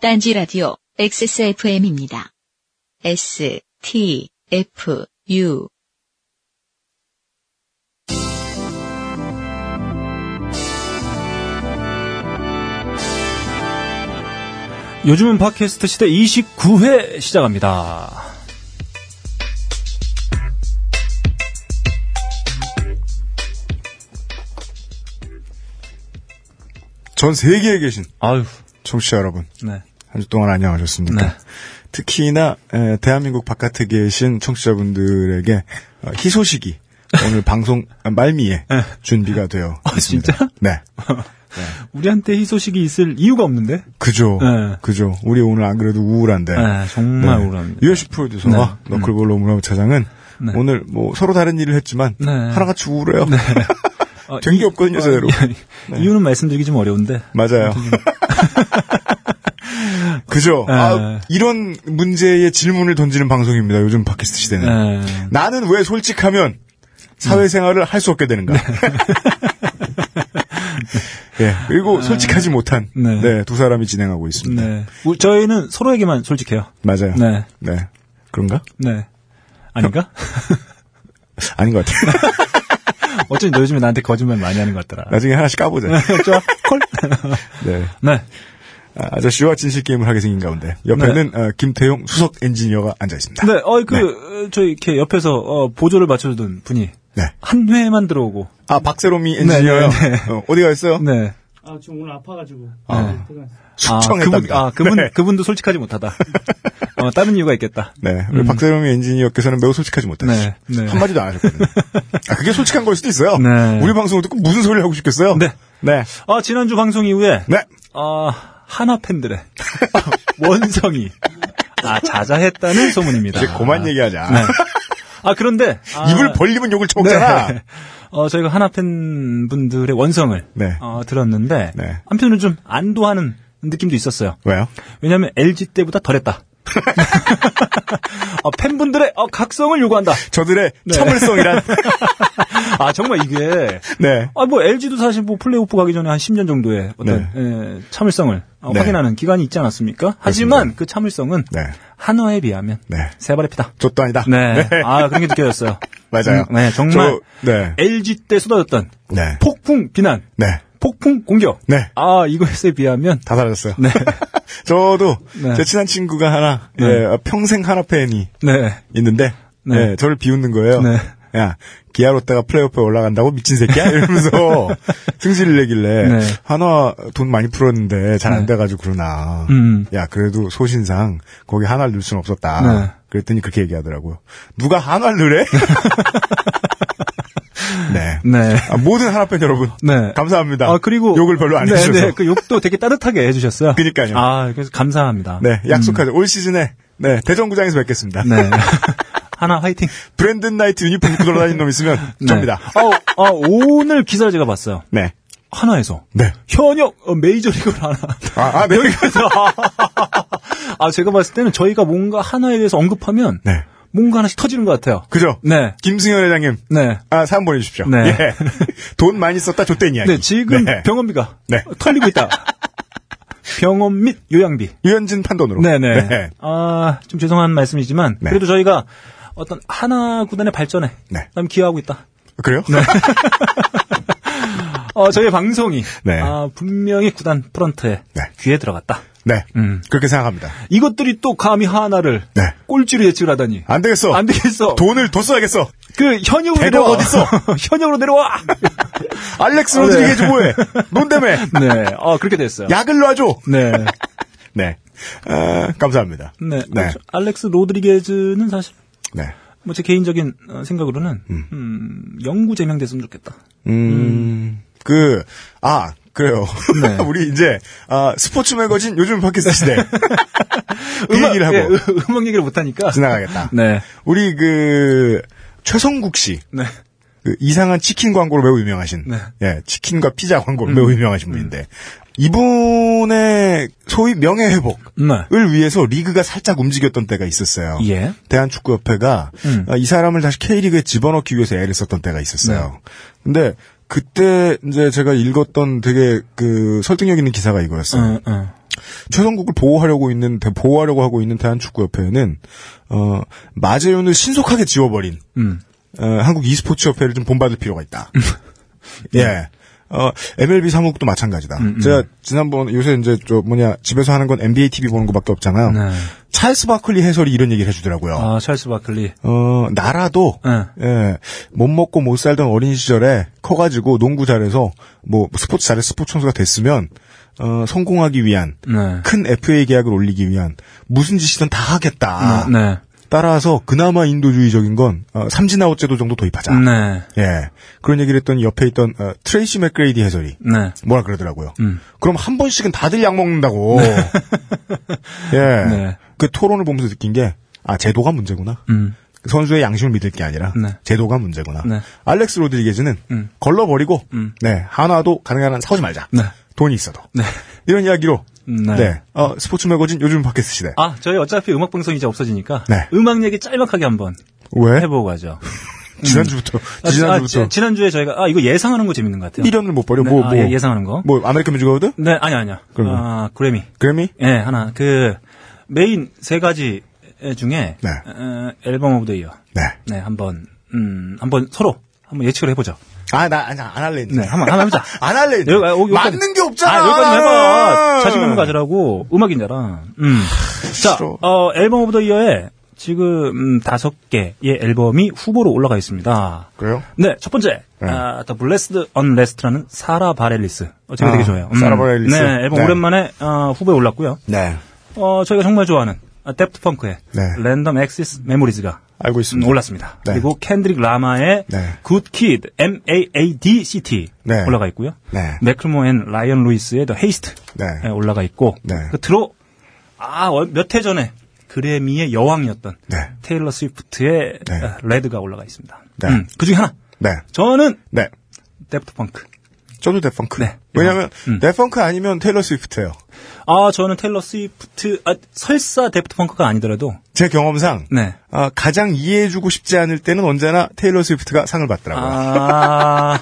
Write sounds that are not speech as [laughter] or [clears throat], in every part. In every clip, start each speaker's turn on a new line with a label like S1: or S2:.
S1: 딴지 라디오 XSFM입니다. S, T, F, U.
S2: 요즘은 팟캐스트 시대 29회 시작합니다.
S3: 전 세계에 계신
S2: 아유,
S3: 청취자 여러분,
S2: 네.
S3: 한 주 동안 안녕하셨습니까?
S2: 네.
S3: 특히나 에, 대한민국 바깥에 계신 청취자분들에게 어, 희소식이 오늘 방송 말미에 준비가 되어
S2: 네. 아,
S3: 있습니다.
S2: 진짜?
S3: 네, [laughs]
S2: 우리한테 희소식이 있을 이유가 없는데?
S3: 그죠,
S2: 네.
S3: 그죠. 우리 오늘 안 그래도 우울한데.
S2: 네, 정말 우울합니다.
S3: 유현씨 프로듀서와
S2: 네.
S3: 너클볼로 문화부 차장은
S2: 네.
S3: 오늘 뭐 서로 다른 일을 했지만
S2: 네.
S3: 하나같이 우울해요. [laughs]
S2: 어,
S3: 된게
S2: 이-
S3: 없거든요, 제대로.
S2: 이- 이유는 말씀드리기 좀 어려운데.
S3: 맞아요. [laughs] [laughs] 그죠.
S2: 네.
S3: 아, 이런 문제의 질문을 던지는 방송입니다. 요즘 팟캐스트 시대는.
S2: 네.
S3: 나는 왜 솔직하면 사회생활을 할수 없게 되는가? [laughs] 예, 그리고 솔직하지 못한
S2: 네.
S3: 네, 두 사람이 진행하고 있습니다.
S2: 네. 우- 저희는 서로에게만 솔직해요.
S3: 맞아요.
S2: 네.
S3: 네. 그런가?
S2: 네. 아닌가?
S3: 아닌 것 같아요. [laughs]
S2: 어쩐지 너 요즘에 나한테 거짓말 많이 하는 것 같더라.
S3: 나중에 하나씩 까보자.
S2: 좋아. 콜?
S3: 네.
S2: 네.
S3: 아, 아저씨와 진실 게임을 하게 생긴 가운데 옆에는 어, 김태용 수석 엔지니어가 앉아 있습니다.
S2: 네, 어, 그, 어, 저 이렇게 옆에서, 어, 보조를 맞춰주던 분이
S3: 네.
S2: 한 회만 들어오고.
S3: 아 박세롬이 엔지니어요.
S2: 네, 네, 네.
S3: 어, 디가 있어요?
S2: 네.
S4: 아, 지금 오늘 아파가지고.
S3: 아.
S4: 네, 퇴근.
S2: 아. 그분, 아, 그분,
S3: 네.
S2: 그분도 솔직하지 못하다. [laughs] 어, 다른 이유가 있겠다.
S3: 네. 우리 박세롬이 엔지니어께서는 매우 솔직하지 못하시죠.
S2: 네, 네.
S3: 한마디도 안 하셨거든요. 아, 그게 솔직한 걸 수도 있어요.
S2: 네.
S3: 우리 방송을 듣고 무슨 소리를 하고 싶겠어요?
S2: 네.
S3: 네.
S2: 아, 지난주 방송 이후에,
S3: 네.
S2: 아, 하나 팬들의 [laughs] 원성이, 아, 자자했다는 소문입니다.
S3: 이제 그만 얘기하자.
S2: 네. 아, 그런데. [laughs] 아,
S3: 입을 벌리면 욕을 쳐먹잖아.
S2: 네. 어, 저희가 하나 팬분들의 원성을,
S3: 네.
S2: 어, 들었는데,
S3: 네.
S2: 한편으로는 좀 안도하는 느낌도 있었어요.
S3: 왜요?
S2: 왜냐하면 LG 때보다 덜했다. [laughs] 어, 팬분들의 어, 각성을 요구한다.
S3: 저들의
S2: 네.
S3: 참을성이란. [laughs]
S2: 아 정말 이게
S3: 네.
S2: 아 뭐 LG도 사실 뭐 플레이오프 가기 전에 한 10년 정도의 어떤 예, 참을성을 어,
S3: 네.
S2: 확인하는 기간이 있지 않았습니까? 하지만 그 참을성은
S3: 네.
S2: 한화에 비하면
S3: 네.
S2: 세 발의 피다.
S3: 족도 아니다.
S2: 네. 아 그런 게 느껴졌어요. [laughs]
S3: 맞아요.
S2: 음, 네, 정말
S3: 저, 네.
S2: LG 때 쏟아졌던
S3: 네.
S2: 폭풍 비난,
S3: 네.
S2: 폭풍 공격.
S3: 네.
S2: 아 이것에 비하면
S3: 다 사라졌어요.
S2: 네. [laughs]
S3: 저도
S2: 네.
S3: 제 친한 친구가 하나,
S2: 네.
S3: 예, 평생 하나 팬이
S2: 네.
S3: 있는데,
S2: 네.
S3: 예, 저를 비웃는 거예요.
S2: 네.
S3: 야, 기아 롯데가 플레이오프에 올라간다고 미친 새끼야? 이러면서 [laughs] 승질을 내길래,
S2: 네.
S3: 한화 돈 많이 풀었는데 잘안
S2: 네.
S3: 돼가지고 그러나,
S2: 음.
S3: 야, 그래도 소신상 거기 한화를 넣을 수는 없었다.
S2: 네.
S3: 그랬더니 그렇게 얘기하더라고요. 누가 한화를 넣으래? [laughs] 네.
S2: 네.
S3: 아, 모든 하나팬 여러분.
S2: 네.
S3: 감사합니다.
S2: 아, 그리고.
S3: 욕을 별로 안
S2: 네,
S3: 해주셔서.
S2: 네, 그 욕도 되게 따뜻하게 해주셨어요.
S3: 그니까요.
S2: 아, 그래서 감사합니다.
S3: 네, 약속하죠. 올 시즌에, 네, 대전구장에서 뵙겠습니다.
S2: 네. [laughs] 하나 화이팅.
S3: 브랜든 나이트 유니폼 입고 돌아다니는 놈 있으면 [laughs]
S2: 네.
S3: 접니다.
S2: 어, 어, 오늘 기사를 제가 봤어요.
S3: 네.
S2: 하나에서.
S3: 네.
S2: 현역 어, 메이저리그를 하나.
S3: 아, 아, 네.
S2: 여기서. [laughs] 아, 제가 봤을 때는 저희가 뭔가 하나에 대해서 언급하면.
S3: 네.
S2: 뭔가 하나씩 터지는 것 같아요.
S3: 그죠?
S2: 네.
S3: 김승현 회장님.
S2: 네.
S3: 아, 사연 보내주십시오.
S2: 네.
S3: 예. 돈 많이 썼다, 줬댄 이야기.
S2: 네, 지금
S3: 네.
S2: 병원비가.
S3: 네.
S2: 털리고 있다. 병원 및 요양비.
S3: 유현진 판돈으로.
S2: 네네.
S3: 네.
S2: 아, 좀 죄송한 말씀이지만.
S3: 네.
S2: 그래도 저희가 어떤 하나 구단의 발전에.
S3: 네.
S2: 남 기여하고 있다.
S3: 그래요? [laughs]
S2: 어, 저희 방송이.
S3: 네.
S2: 아, 분명히 구단 프런트에.
S3: 네.
S2: 귀에 들어갔다.
S3: 네.
S2: 음.
S3: 그렇게 생각합니다.
S2: 이것들이 또 감히 하나를.
S3: 네.
S2: 꼴찌로 예측을 하다니.
S3: 안 되겠어.
S2: 안 되겠어.
S3: 돈을 더 써야겠어.
S2: 그 현역으로 내려와.
S3: 어딨어? [laughs]
S2: 현역으로 내려와.
S3: 알렉스
S2: 아, 네.
S3: 로드리게즈 뭐해? 논 때문에. [laughs]
S2: 네. 어, 그렇게 됐어요.
S3: 약을 놔줘.
S2: 네.
S3: 네. 아, 감사합니다.
S2: 네.
S3: 네.
S2: 어, 저 알렉스 로드리게즈는 사실
S3: 네.
S2: 뭐 제 개인적인 어, 생각으로는 음, 영구 제명됐으면 좋겠다.
S3: 음, 그, 아, 그래요.
S2: 네. [laughs]
S3: 우리 이제, 아, 스포츠 매거진 요즘 팟캐스트 시대. [laughs] 그 얘기를 하고
S2: 예, 음- 음악 얘기를 못 하니까.
S3: 지나가겠다.
S2: 네.
S3: 우리 그, 최성국 씨.
S2: 네.
S3: 그 이상한 치킨 광고로 매우 유명하신.
S2: 네. 음.
S3: 예, 치킨과 피자 광고로 매우 유명하신 분인데. 이분의 소위 명예 회복을
S2: 네.
S3: 위해서 리그가 살짝 움직였던 때가 있었어요.
S2: 예.
S3: 대한축구협회가
S2: 음.
S3: 아, 이 사람을 다시 K리그에 집어넣기 위해서 애를 썼던 때가 있었어요.
S2: 네.
S3: 근데 그때 이제 제가 읽었던 되게 그 설득력 있는 기사가 이거였어요.
S2: 응, 응.
S3: 최성국을 보호하려고 있는 대- 보호하려고 하고 있는 대한축구협회는 어 마재윤을 신속하게 지워버린
S2: 음.
S3: 어, 한국 e스포츠 협회를 좀 본받을 필요가 있다. 예. 어, MLB 사무국도 마찬가지다.
S2: 음,
S3: 제가 지난번 요새 이제 저 뭐냐 집에서 하는 건 NBA TV 보는 것밖에 없잖아요.
S2: 네.
S3: 찰스 바클리 해설이 이런 얘기를 해주더라고요.
S2: 아, 찰스 바클리.
S3: 어 나라도
S2: 네.
S3: 예, 못 먹고 못 살던 어린 시절에 커가지고 농구 잘해서 뭐 스포츠 잘해 서 스포츠 선수가 됐으면 어, 성공하기 위한
S2: 네.
S3: 큰 FA 계약을 올리기 위한 무슨 짓이든 다 하겠다.
S2: 네.
S3: 따라서 그나마 인도주의적인 건 어, 삼진아웃 제도 정도 도입하자.
S2: 네.
S3: 예. 그런 얘기를 했더니 옆에 있던 어, 트레이시 맥그레이디 해설이
S2: 네.
S3: 뭐라 그러더라고요.
S2: 음.
S3: 그럼 한 번씩은 다들 약 먹는다고. [laughs] 예.
S2: 네.
S3: 그 토론을 보면서 느낀 게, 아, 제도가 문제구나.
S2: 음.
S3: 선수의 양심을 믿을 게 아니라,
S2: 네.
S3: 제도가 문제구나.
S2: 네.
S3: 알렉스 로드리게즈는,
S2: 음.
S3: 걸러버리고,
S2: 음.
S3: 네, 하나도 가능한 한 사오지 말자.
S2: 네.
S3: 돈이 있어도.
S2: 네.
S3: 이런 이야기로,
S2: 네.
S3: 네. 어, 스포츠 매거진 요즘 팟캐스트 시대.
S2: 아, 저희 어차피 음악 방송이 이제 없어지니까
S3: 네.
S2: 음악 얘기 짤막하게 한번
S3: 왜?
S2: 해보고 가죠. [laughs]
S3: 지난주부터,
S2: 아,
S3: 지난주부터.
S2: 아, 지, 난주에 저희가 아 이거 예상하는 거 재밌는 것 같아요.
S3: 미련을 못 버려.
S2: 네,
S3: 뭐,
S2: 아,
S3: 뭐.
S2: 예, 예상하는 거.
S3: 뭐, 아메리칸 뮤직 어워드?
S2: 네, 아니 아니야.
S3: 그러면?
S2: 아, 그래미.
S3: 그래미?
S2: 예, 하나. 그 메인 세 가지 중에
S3: 네.
S2: 어, Album of the Year.
S3: 네.
S2: 네, 한번 음, 한번 서로 한번 예측을 해 보죠.
S3: 아, 나, 안, 안 할래. 이제.
S2: 네, 한번 한번 해보자. [laughs]
S3: 안 할래. 이제.
S2: 여기, 아, 여기.
S3: 맞는 게 없잖아.
S2: 아, 여기까지 해봐. 자신감 가지라고. 음악인잖아. 음. 자,
S3: 싫어.
S2: 어, Album of the Year에 지금, 음, 다섯 개의 앨범이 후보로 올라가 있습니다.
S3: 그래요?
S2: 네, 첫 번째.
S3: 네.
S2: 아, The Blessed Unrest라는 사라 바렐리스. 어, 제가
S3: 아,
S2: 되게 좋아해요.
S3: 사라 바렐리스.
S2: 네, 앨범
S3: 네.
S2: 오랜만에, 어, 후보에 올랐고요.
S3: 네.
S2: 어, 저희가 정말 좋아하는, 아, 다프트 펑크의
S3: 네.
S2: Random Access Memories가
S3: 알고
S2: 음,
S3: 있습니다.
S2: 올랐습니다.
S3: 네.
S2: 그리고 켄드릭 라마의
S3: 네.
S2: Good Kid, M-A-A-D City
S3: 네.
S2: 올라가 있고요.
S3: 네.
S2: 맥클모 앤 라이언 루이스의 The Heist
S3: 네.
S2: 에 올라가 있고
S3: 네.
S2: 그 들어 아몇 해 전에 그래미의 여왕이었던
S3: 네.
S2: 테일러 스위프트의
S3: 네.
S2: 아, Red가 올라가 있습니다.
S3: 네.
S2: 음, 그 중에 하나
S3: 네.
S2: 저는
S3: 네.
S2: 데프트 펑크.
S3: 저도 데펑크.
S2: 네.
S3: 왜냐면,
S2: 음.
S3: 데펑크 아니면 테일러 스위프트예요
S2: 아 저는 테일러 스위프트 아, 설사 데프트 펑크가 아니더라도
S3: 제 경험상,
S2: 네.
S3: 아, 가장 이해해주고 싶지 않을 때는 언제나 테일러 스위프트가 상을 받더라고요.
S2: 아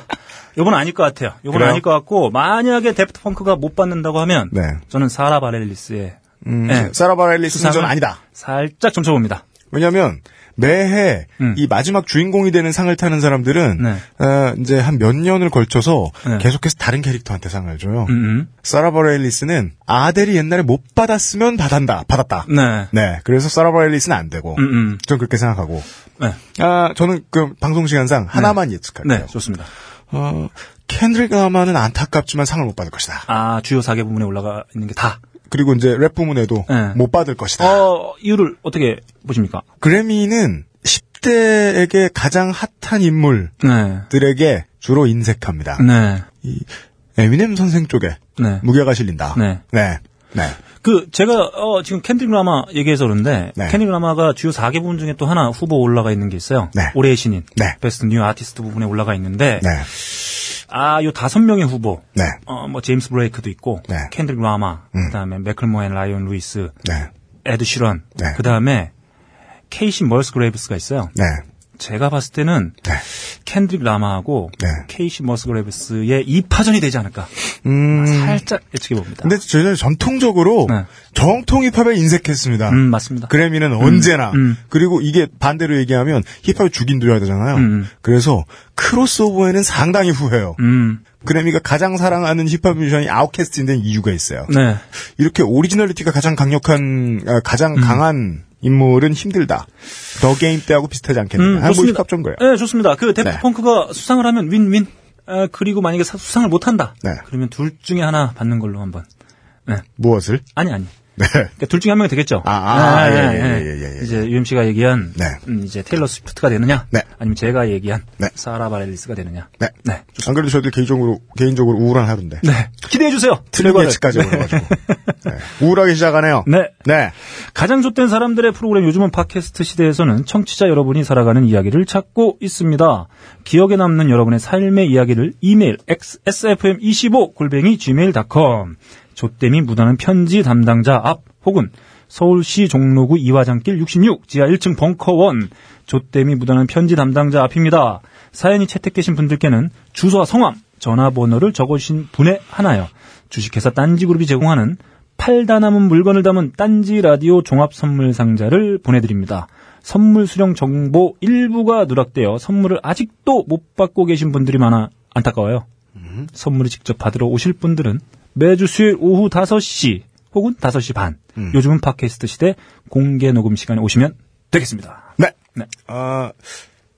S2: 요건 아닐 것 같아요. 요건
S3: 그래요?
S2: 아닐 것 같고 만약에 데프트 펑크가 못 받는다고 하면
S3: 네.
S2: 저는 사라 바렐리스의
S3: 음,
S2: 네.
S3: 사라 바렐리스는 전
S2: 수상을
S3: 아니다.
S2: 살짝 점쳐봅니다.
S3: 왜냐면, 매해
S2: 음.
S3: 이 마지막 주인공이 되는 상을 타는 사람들은
S2: 네.
S3: 어, 이제 한 몇 년을 걸쳐서
S2: 네.
S3: 계속해서 다른 캐릭터한테 상을 줘요.
S2: 음, 음.
S3: 사라 바렐리스는 아델이 옛날에 못 받았으면 받았다. 받았다.
S2: 네.
S3: 네. 그래서 사라 바렐리스는 안 되고
S2: 음, 음.
S3: 전 그렇게 생각하고
S2: 네.
S3: 아 저는 그 방송 시간상 하나만 예측할게요.
S2: 네, 좋습니다.
S3: 어, 캔드릭 라마는 안타깝지만 상을 못 받을 것이다.
S2: 아, 주요 4개 부분에 올라가 있는 게 다.
S3: 그리고 이제 랩 부문에도
S2: 네.
S3: 못 받을 것이다.
S2: 어, 이유를 어떻게 보십니까?
S3: 그래미는 10대에게 가장 핫한 인물들에게
S2: 네.
S3: 주로 인색합니다.
S2: 네.
S3: 이 에미넴 선생 쪽에
S2: 네.
S3: 무게가 실린다.
S2: 네.
S3: 네. 네.
S2: 그, 제가, 어, 지금 캔드릭 라마 얘기해서 그런데,
S3: 네.
S2: 캔드릭 라마가 주요 4개 부분 중에 또 하나 후보 올라가 있는 게 있어요.
S3: 네.
S2: 올해의 신인.
S3: 네.
S2: Best New Artist 부분에 올라가 있는데,
S3: 네.
S2: 아, 요 다섯 명의 후보.
S3: 네.
S2: 어, 뭐, 제임스 블레이크도 있고,
S3: 네.
S2: 캔드릭 라마,
S3: 음.
S2: 그 다음에 맥클모 앤 라이언 루이스,
S3: 네.
S2: 에드 시런,
S3: 네.
S2: 그 다음에 케이시 머스그레이브스가 있어요.
S3: 네.
S2: 제가 봤을 때는
S3: 네.
S2: 캔드릭 라마하고
S3: 네.
S2: 케이시 머스그레이브스의 2파전이 되지 않을까.
S3: 음.
S2: 살짝 예측해 봅니다.
S3: 근데 저희는 전통적으로
S2: 네.
S3: 정통 힙합에 인색했습니다.
S2: 음, 맞습니다.
S3: 그래미는 언제나
S2: 음.
S3: 그리고 이게 반대로 얘기하면 힙합을 죽인들여야 되잖아요.
S2: 음.
S3: 그래서 크로스오버에는 상당히 후해요.
S2: 음,
S3: 그래미가 가장 사랑하는 힙합 뮤지션이 아웃캐스트인 데는 이유가 있어요.
S2: 네.
S3: 이렇게 originality가 가장 강력한 아, 가장
S2: 음.
S3: 강한 인물은 힘들다. 더 게임 때하고 비슷하지 않겠느냐.
S2: 음,
S3: 한국. 힙합 정도예요.
S2: 네, 좋습니다. 그 데프트
S3: 네.
S2: 펑크가 수상을 하면 윈윈. 아, 그리고 만약에 사- 수상을 못한다.
S3: 네.
S2: 그러면 둘 중에 하나 받는 걸로 한번. 네.
S3: 무엇을?
S2: 아니, 아니.
S3: 네.
S2: 그러니까 둘 중에 한 명이 되겠죠.
S3: 아, 아,
S2: 네,
S3: 예,
S2: 네,
S3: 예,
S2: 네.
S3: 예, 예, 예.
S2: 이제 UMC가 얘기한
S3: 네.
S2: 음, 이제 테일러 스위프트가 되느냐,
S3: 네.
S2: 아니면 제가 얘기한
S3: 네.
S2: 사라 바렐리스가 되느냐.
S3: 네.
S2: 네.
S3: 안 그래도 저희들 개인적으로 개인적으로 우울한 하루인데.
S2: 네. 기대해 주세요.
S3: 틀린. 예측까지 올라가지고. 네. 우울하게 시작하네요.
S2: 네.
S3: 네.
S2: 가장 좆된 사람들의 프로그램 요즘은 팟캐스트 시대에서는 청취자 여러분이 살아가는 이야기를 찾고 있습니다. 기억에 남는 여러분의 삶의 이야기를 이메일 sfm25 골뱅이 gmail.com 좆땜이 묻어나는 편지 담당자 앞 혹은 서울시 종로구 이화장길 66 지하 1층 벙커원 좆땜이 묻어나는 편지 담당자 앞입니다. 사연이 채택되신 분들께는 주소와 성함, 전화번호를 적어주신 분에 하나요. 주식회사 딴지그룹이 제공하는 팔다 남은 물건을 담은 딴지 라디오 종합 선물 상자를 보내드립니다. 선물 수령 정보 일부가 누락되어 선물을 아직도 못 받고 계신 분들이 많아 안타까워요. 선물을 직접 받으러 오실 분들은 매주 수요일 오후 5시 혹은 5시 반 요즘은 팟캐스트 시대 공개 녹음 시간에 오시면 되겠습니다.
S3: 네.
S2: 네.
S3: 아,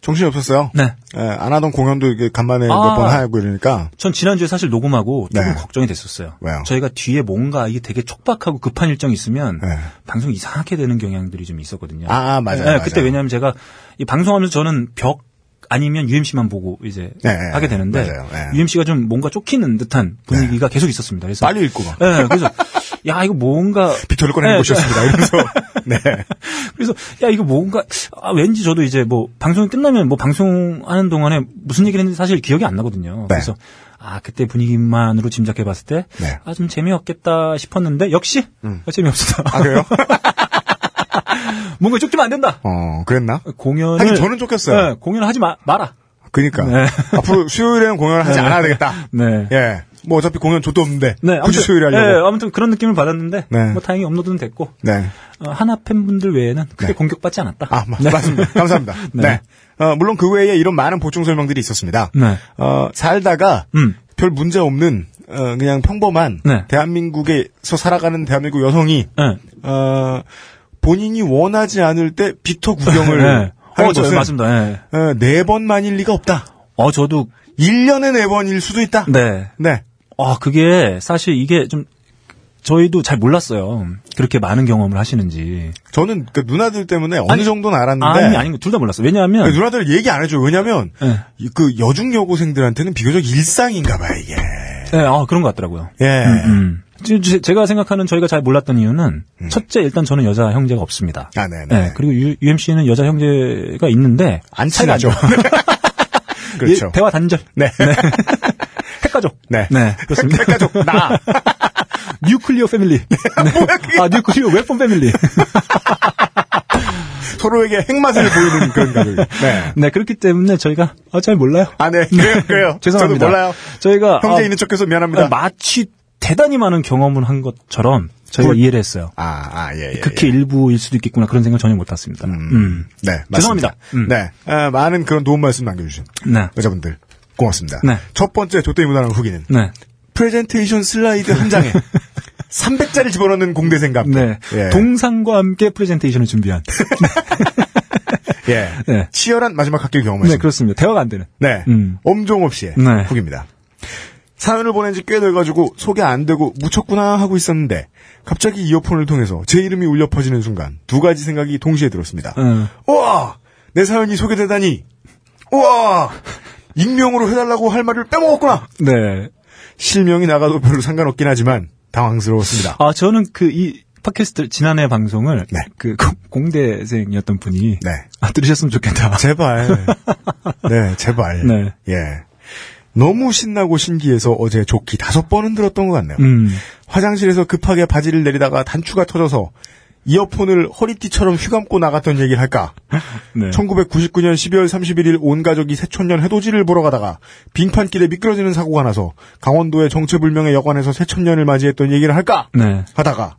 S3: 정신이 없었어요.
S2: 네.
S3: 예, 안 하던 공연도 이게 간만에
S2: 아.
S3: 몇번 하고 이러니까.
S2: 전 지난주에 사실 녹음하고 조금
S3: 네.
S2: 걱정이 됐었어요.
S3: 왜요?
S2: 저희가 뒤에 뭔가 이게 되게 촉박하고 급한 일정이 있으면
S3: 네.
S2: 방송 이상하게 되는 경향들이 좀 있었거든요.
S3: 아, 아, 맞아요.
S2: 네,
S3: 맞아요.
S2: 그때 왜냐하면 제가 이 방송하면서 저는 벽 아니면 UMC만 보고 이제
S3: 네, 네,
S2: 하게 되는데
S3: 맞아요. 네.
S2: UMC가 좀 뭔가 쫓기는 듯한 분위기가 계속 있었습니다. 그래서
S3: 빨리 읽고 막.
S2: 네, 그래서 야 이거 뭔가
S3: 빅터를 꺼내는
S2: 네,
S3: 곳이었습니다. 이러면서. [laughs] 네.
S2: 그래서 야 이거 뭔가 아, 왠지 저도 이제 뭐 방송이 끝나면 뭐 방송하는 동안에 무슨 얘기를 했는지 사실 기억이 안 나거든요.
S3: 네.
S2: 그래서 아 그때 분위기만으로 짐작해 봤을 때
S3: 네.
S2: 아좀 재미없겠다 싶었는데 역시 아, 재미없었다.
S3: 아, 그래요? [laughs] [laughs]
S2: 뭔가 쫓기면 안 된다.
S3: 어, 그랬나?
S2: 공연을
S3: 하긴 저는 쫓겼어요.
S2: 네, 공연을 하지 마, 마라.
S3: 그니까.
S2: 네. [laughs]
S3: 앞으로 수요일에는 공연을 하지
S2: 네.
S3: 않아야 되겠다.
S2: 네.
S3: 예. 뭐 어차피 공연 좆도 없는데.
S2: 네,
S3: 굳이 수요일에 하려고.
S2: 네, 아무튼 그런 느낌을 받았는데
S3: 네.
S2: 뭐 다행히 업로드는 됐고
S3: 네.
S2: 어, 하나 팬분들 외에는 크게
S3: 네.
S2: 공격받지 않았다.
S3: 아, 마-
S2: 네.
S3: 맞습니다. 감사합니다. [laughs] 네.
S2: 네.
S3: 어, 물론 그 외에 이런 많은 보충 설명들이 있었습니다.
S2: 네.
S3: 어, 살다가
S2: 음.
S3: 별 문제 없는 어, 그냥 평범한
S2: 네.
S3: 대한민국에서 살아가는 대한민국 여성이
S2: 네.
S3: 어, 본인이 원하지 않을 때 빅터 구경을 [laughs]
S2: 네.
S3: 하는
S2: 어, 저,
S3: 것은
S2: 맞습니다. 네.
S3: 어, 네 번만일 리가 없다.
S2: 어, 저도
S3: 1년에 네 번일 수도 있다.
S2: 네.
S3: 네.
S2: 아, 그게 사실 이게 좀 저희도 잘 몰랐어요. 그렇게 많은 경험을 하시는지.
S3: 저는 그 누나들 때문에 어느
S2: 아니,
S3: 정도는 알았는데
S2: 아니, 아니, 둘 다 몰랐어요. 왜냐하면
S3: 그 누나들 얘기 안 해줘요. 왜냐면
S2: 네.
S3: 이- 그 여중 여고생들한테는 비교적 일상인가 봐요, 이게.
S2: 네, 아, 그런 것 같더라고요.
S3: 예.
S2: 음. 지- 제- 제가 생각하는 저희가 잘 몰랐던 이유는 첫째 일단 저는 여자 형제가 없습니다.
S3: 아, 네네.
S2: 네, 그리고 U, UMC는 여자 형제가 있는데
S3: 안 친하죠. [laughs] [laughs] 그렇죠.
S2: 예, 대화 단절.
S3: 네. [laughs]
S2: 핵가족.
S3: 네.
S2: 네, 그렇습니다.
S3: 핵 가족, 나.
S2: Nuclear family. 네. 아, nuclear weapon family.
S3: 서로에게 핵맛을 보이는 그런 가족. 네.
S2: 네, 그렇기 때문에 저희가 아, 잘 몰라요.
S3: 아, 네. 그래요, 그래요.
S2: 죄송합니다.
S3: 저도 몰라요.
S2: 저희가
S3: 형제
S2: 아,
S3: 있는 척해서 미안합니다.
S2: 아, 마치 대단히 많은 경험을 한 것처럼 저희가
S3: 그-
S2: 이해를 했어요.
S3: 아, 아, 예, 예.
S2: 극히
S3: 예.
S2: 일부일 수도 있겠구나 그런 생각 전혀 못 했습니다. 음.
S3: 네, 맞습니다.
S2: 죄송합니다. 음.
S3: 네. 아, 많은 그런 도움 말씀 남겨주신
S2: 네.
S3: 여자분들. 고맙습니다.
S2: 네.
S3: 첫 번째 조태이 문화랑 후기는
S2: 네.
S3: 프레젠테이션 슬라이드 한 장에 [laughs] 300자리 집어넣는 공대생감.
S2: 네.
S3: 예.
S2: 동상과 함께 프레젠테이션을 준비한. [laughs]
S3: 예.
S2: 네.
S3: 치열한 마지막 학기를
S2: 네,
S3: 경험했습니다.
S2: 그렇습니다. 대화가 안 되는.
S3: 네.
S2: 음.
S3: 엄종업 씨의
S2: 네.
S3: 후기입니다. 사연을 보낸 지 꽤 돼가지고 소개 안 되고 묻혔구나 하고 있었는데 갑자기 이어폰을 통해서 제 이름이 울려 퍼지는 순간 두 가지 생각이 동시에 들었습니다.
S2: 어.
S3: 우와! 내 사연이 소개되다니! 우와! 익명으로 해달라고 할 말을 빼먹었구나!
S2: 네.
S3: 실명이 나가도 별로 상관없긴 하지만 당황스러웠습니다.
S2: 아, 저는 그 이 팟캐스트 지난해 방송을
S3: 네.
S2: 그 공- 공대생이었던 분이
S3: 네.
S2: 아, 들으셨으면 좋겠다.
S3: 제발. 네, 제발.
S2: 네.
S3: 예. 너무 신나고 신기해서 어제 좋기 다섯 번은 들었던 것 같네요.
S2: 음.
S3: 화장실에서 급하게 바지를 내리다가 단추가 터져서 이어폰을 허리띠처럼 휘감고 나갔던 얘기를 할까?
S2: 네.
S3: 1999년 12월 31일 온 가족이 새천년 해돋이를 보러 가다가 빙판길에 미끄러지는 사고가 나서 강원도의 정체불명의 여관에서 새천년을 맞이했던 얘기를 할까?
S2: 네.
S3: 하다가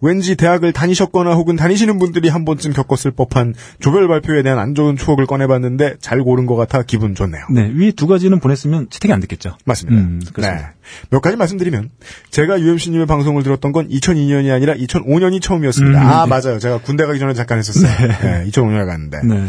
S3: 왠지 대학을 다니셨거나 혹은 다니시는 분들이 한 번쯤 겪었을 법한 조별 발표에 대한 안 좋은 추억을 꺼내봤는데 잘 고른 것 같아 기분 좋네요.
S2: 네. 위 두 가지는 보냈으면 채택이 안 됐겠죠.
S3: 맞습니다.
S2: 음, 그렇습니다.
S3: 네. 몇 가지 말씀드리면 제가 UMC님의 방송을 들었던 건 2002년이 아니라 2005년이 처음이었습니다.
S2: 음,
S3: 아
S2: 네.
S3: 맞아요. 제가 군대 가기 전에 잠깐 했었어요. 네. 2005년에 갔는데
S2: 네.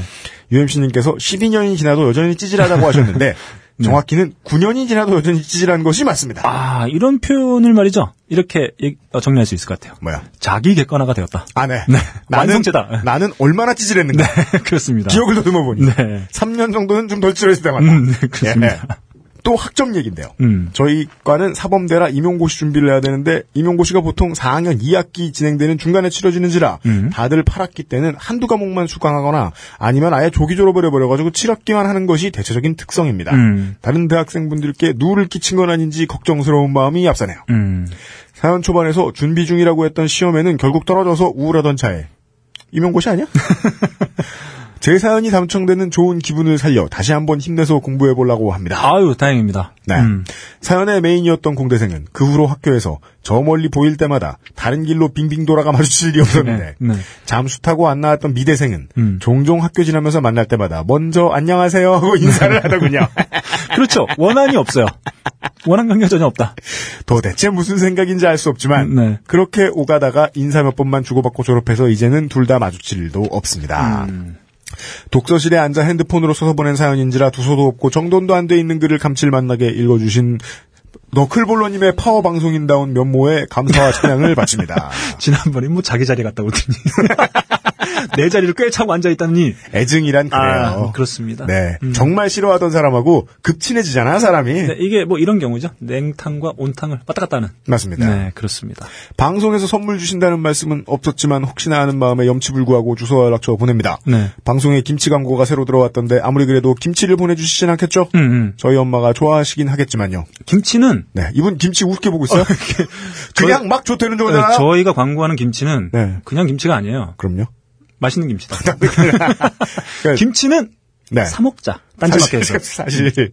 S3: UMC님께서 12년이 지나도 여전히 찌질하다고 하셨는데 [laughs] 정확히는 9년이 지나도 여전히 찌질한 것이 맞습니다.
S2: 아, 이런 표현을 말이죠. 이렇게 어, 정리할 수 있을 것 같아요.
S3: 뭐야?
S2: 자기 객관화가 되었다.
S3: 아 네.
S2: 네.
S3: 나는
S2: 완성체다.
S3: 나는 얼마나 찌질했는가? [laughs]
S2: 그렇습니다.
S3: 기억을 더듬어 보니
S2: 네.
S3: 3년 정도는 좀 덜 찌질했을 때 맞다.
S2: 음, 네, 그렇습니다.
S3: 예. 또 학점 얘기인데요.
S2: 음.
S3: 저희 과는 사범대라 임용고시 준비를 해야 되는데 임용고시가 보통 4학년 2학기 진행되는 중간에 치러지는지라
S2: 음.
S3: 다들 8학기 때는 한두 과목만 수강하거나 아니면 아예 조기 졸업을 해버려가지고 7학기만 하는 것이 대체적인 특성입니다.
S2: 음.
S3: 다른 대학생분들께 누를 끼친 건 아닌지 걱정스러운 마음이 앞서네요.
S2: 음.
S3: 사연 초반에서 준비 중이라고 했던 시험에는 결국 떨어져서 우울하던 차에 임용고시 아니야? [laughs] 제 사연이 당첨되는 좋은 기분을 살려 다시 한번 힘내서 공부해 보려고 합니다.
S2: 아유, 다행입니다.
S3: 네.
S2: 음.
S3: 사연의 메인이었던 공대생은 그 후로 학교에서 저 멀리 보일 때마다 다른 길로 빙빙 돌아가 마주칠 [laughs] 일이 없었는데
S2: 네, 네.
S3: 잠수 타고 안 나왔던 미대생은
S2: 음.
S3: 종종 학교 지나면서 만날 때마다 먼저 안녕하세요 하고 인사를 하더군요. [laughs]
S2: 그렇죠. 원한이 없어요. 원한 관계가 전혀 없다.
S3: 도대체 무슨 생각인지 알 수 없지만
S2: 네.
S3: 그렇게 오가다가 인사 몇 번만 주고받고 졸업해서 이제는 둘 다 마주칠 일도 없습니다.
S2: 음.
S3: 독서실에 앉아 핸드폰으로 써서 보낸 사연인지라 두서도 없고 정돈도 안 돼 있는 글을 감칠맛나게 읽어주신 너클볼러님의 파워 방송인다운 면모에 감사와 찬양을 바칩니다. [laughs]
S2: 지난번에 뭐 자기 자리 갔다 오더니 [laughs] 내 자리를 꿰차고 앉아 있다니.
S3: 애증이란 그래요.
S2: 아, 그렇습니다.
S3: 네,
S2: 음.
S3: 정말 싫어하던 사람하고 급친해지잖아 사람이.
S2: 네, 이게 뭐 이런 경우죠. 냉탕과 온탕을 왔다 갔다 하는.
S3: 맞습니다.
S2: 네, 그렇습니다.
S3: 방송에서 선물 주신다는 말씀은 없었지만 혹시나 하는 마음에 염치불구하고 주소와 연락처 보냅니다.
S2: 네.
S3: 방송에 김치 광고가 새로 들어왔던데 아무리 그래도 김치를 보내주시진 않겠죠?
S2: 음, 음.
S3: 저희 엄마가 좋아하시긴 하겠지만요.
S2: 김치는
S3: 네, 이분 김치 우습게 보고 있어요? 그냥 막 좋다는 줄
S2: 네? 저희가 광고하는 김치는
S3: 네.
S2: 그냥 김치가 아니에요.
S3: 그럼요.
S2: 맛있는 김치다. [laughs]
S3: 그러니까
S2: 김치는
S3: 네.
S2: 사 먹자. 딴지마켓에서.
S3: 사실, 사실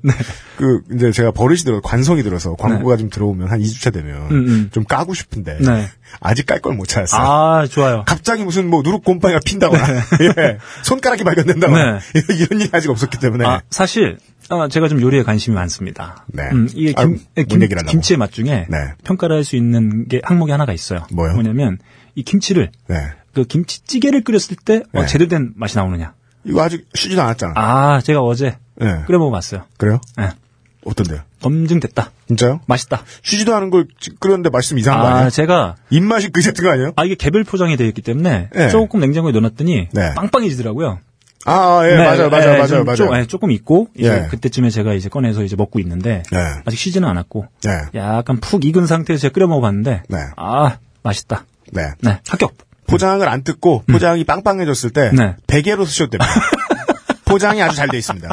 S3: 그 이제 제가 버릇이 들어 관성이 들어서 광고가 좀 들어오면 한 2주차 되면
S2: 음, 음.
S3: 좀 까고 싶은데
S2: 네.
S3: 아직 깔 걸 못 찾았어요.
S2: 아, 좋아요.
S3: 갑자기 무슨 뭐 누룩 곰팡이가 핀다거나 [laughs] 예. 손가락이 발견된다거나 이런 일이 아직 없었기 때문에
S2: 네. 아, 사실 아, 제가 좀 요리에 관심이 많습니다.
S3: 네.
S2: 음, 이게
S3: 아,
S2: 김,
S3: 뭔
S2: 김. 김치의 맛 중에
S3: 네.
S2: 평가를 할 수 있는 게 항목이 하나가 있어요.
S3: 뭐요?
S2: 뭐냐면 이 김치를
S3: 네.
S2: 그 김치찌개를 끓였을 때 어,
S3: 네.
S2: 제대로 된 맛이 나오느냐.
S3: 이거 아직 쉬지도 않았잖아.
S2: 아, 제가 어제
S3: 네.
S2: 끓여 먹어봤어요.
S3: 그래요?
S2: 네.
S3: 어떤데요?
S2: 검증됐다.
S3: 진짜요?
S2: 맛있다.
S3: 쉬지도 않은 걸 찌- 끓였는데 맛있으면 이상한 거
S2: 아,
S3: 아니에요?
S2: 제가
S3: 입맛이 그 같은 거 아니에요?
S2: 아 이게 개별 포장이 되어 있기 때문에
S3: 네.
S2: 조금 냉장고에 넣어놨더니
S3: 네.
S2: 빵빵해지더라고요.
S3: 아, 아, 예,
S2: 네,
S3: 맞아요, 맞아요,
S2: 네,
S3: 맞아요,
S2: 좀,
S3: 맞아요.
S2: 좀, 예, 조금 있고 이제
S3: 예.
S2: 그때쯤에 제가 이제 꺼내서 이제 먹고 있는데
S3: 네.
S2: 아직 쉬지는 않았고
S3: 네.
S2: 약간 푹 익은 상태에서 제가 끓여 먹어봤는데
S3: 네.
S2: 아 맛있다.
S3: 네.
S2: 네 합격.
S3: 포장을 안 뜯고 포장이 빵빵해졌을 때
S2: 음. 네.
S3: 베개로 쓰셔도 됩니다. [laughs] 포장이 아주 잘 돼 있습니다.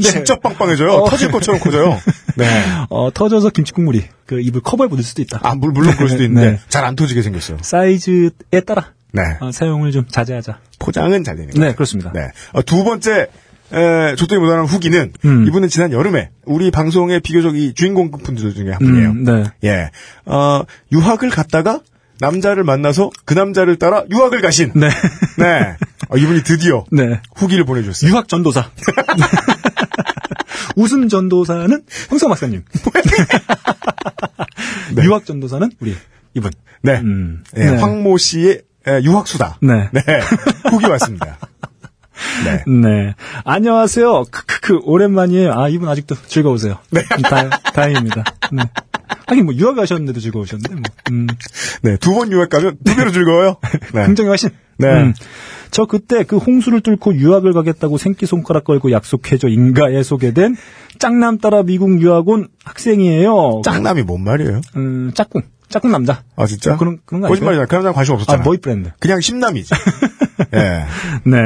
S3: 진짜 빵빵해져요.
S2: 어.
S3: 터질 것처럼 커져요. 네.
S2: 어 터져서 김치 국물이 그 입을 커버해 묻을 수도 있다.
S3: 아, 물, 물론 그럴 수도 있는데
S2: 네.
S3: 잘안 터지게 생겼어요.
S2: 사이즈에 따라
S3: 네.
S2: 어, 사용을 좀 자제하자.
S3: 포장은 잘 되는 거예요.
S2: 네 그렇습니다.
S3: 네. 어, 두 번째 에, 조건이 못하는 후기는
S2: 음.
S3: 이분은 지난 여름에 우리 방송의 비교적 이 주인공급 분들 중에 한 분이에요.
S2: 음, 네.
S3: 예. 어, 유학을 갔다가 남자를 만나서 그 남자를 따라 유학을 가신
S2: 네.
S3: 네. 어, 이분이 드디어
S2: 네.
S3: 후기를 보내주셨어요.
S2: 유학 전도사. [laughs] 웃음 전도사는 홍성 박사님. [laughs]
S3: 네.
S2: 유학 전도사는 우리 이분.
S3: 네.
S2: 음.
S3: 예,
S2: 네.
S3: 황모 씨의 에, 유학 수다.
S2: 네.
S3: 후기 왔습니다. 네.
S2: 네. 안녕하세요. 크크크 오랜만이에요. 아 이분 아직도 즐거우세요. 네. 다, 다행입니다. 네. 하긴 뭐 유학 가셨는데도 즐거우셨는데 뭐. 음.
S3: 네. 두 번 유학 가면 두 배로 즐거워요. [laughs] 네.
S2: 긍정의 화신.
S3: 네.
S2: 음. 저 그때 그 홍수를 뚫고 유학을 가겠다고 생기 손가락 걸고 약속해줘 인가에 소개된 짱남 따라 미국 유학 온 학생이에요.
S3: 짱남이 뭔 말이에요?
S2: 음, 짝꿍. 짝꿍 남자.
S3: 아, 진짜?
S2: 뭐 그런, 그런 거 아니에요?
S3: 거짓말이잖아. 그 남자는 관심
S2: 아,
S3: 없었잖아.
S2: 보이프렌드.
S3: 그냥 심남이지. [laughs] 예.
S2: 네.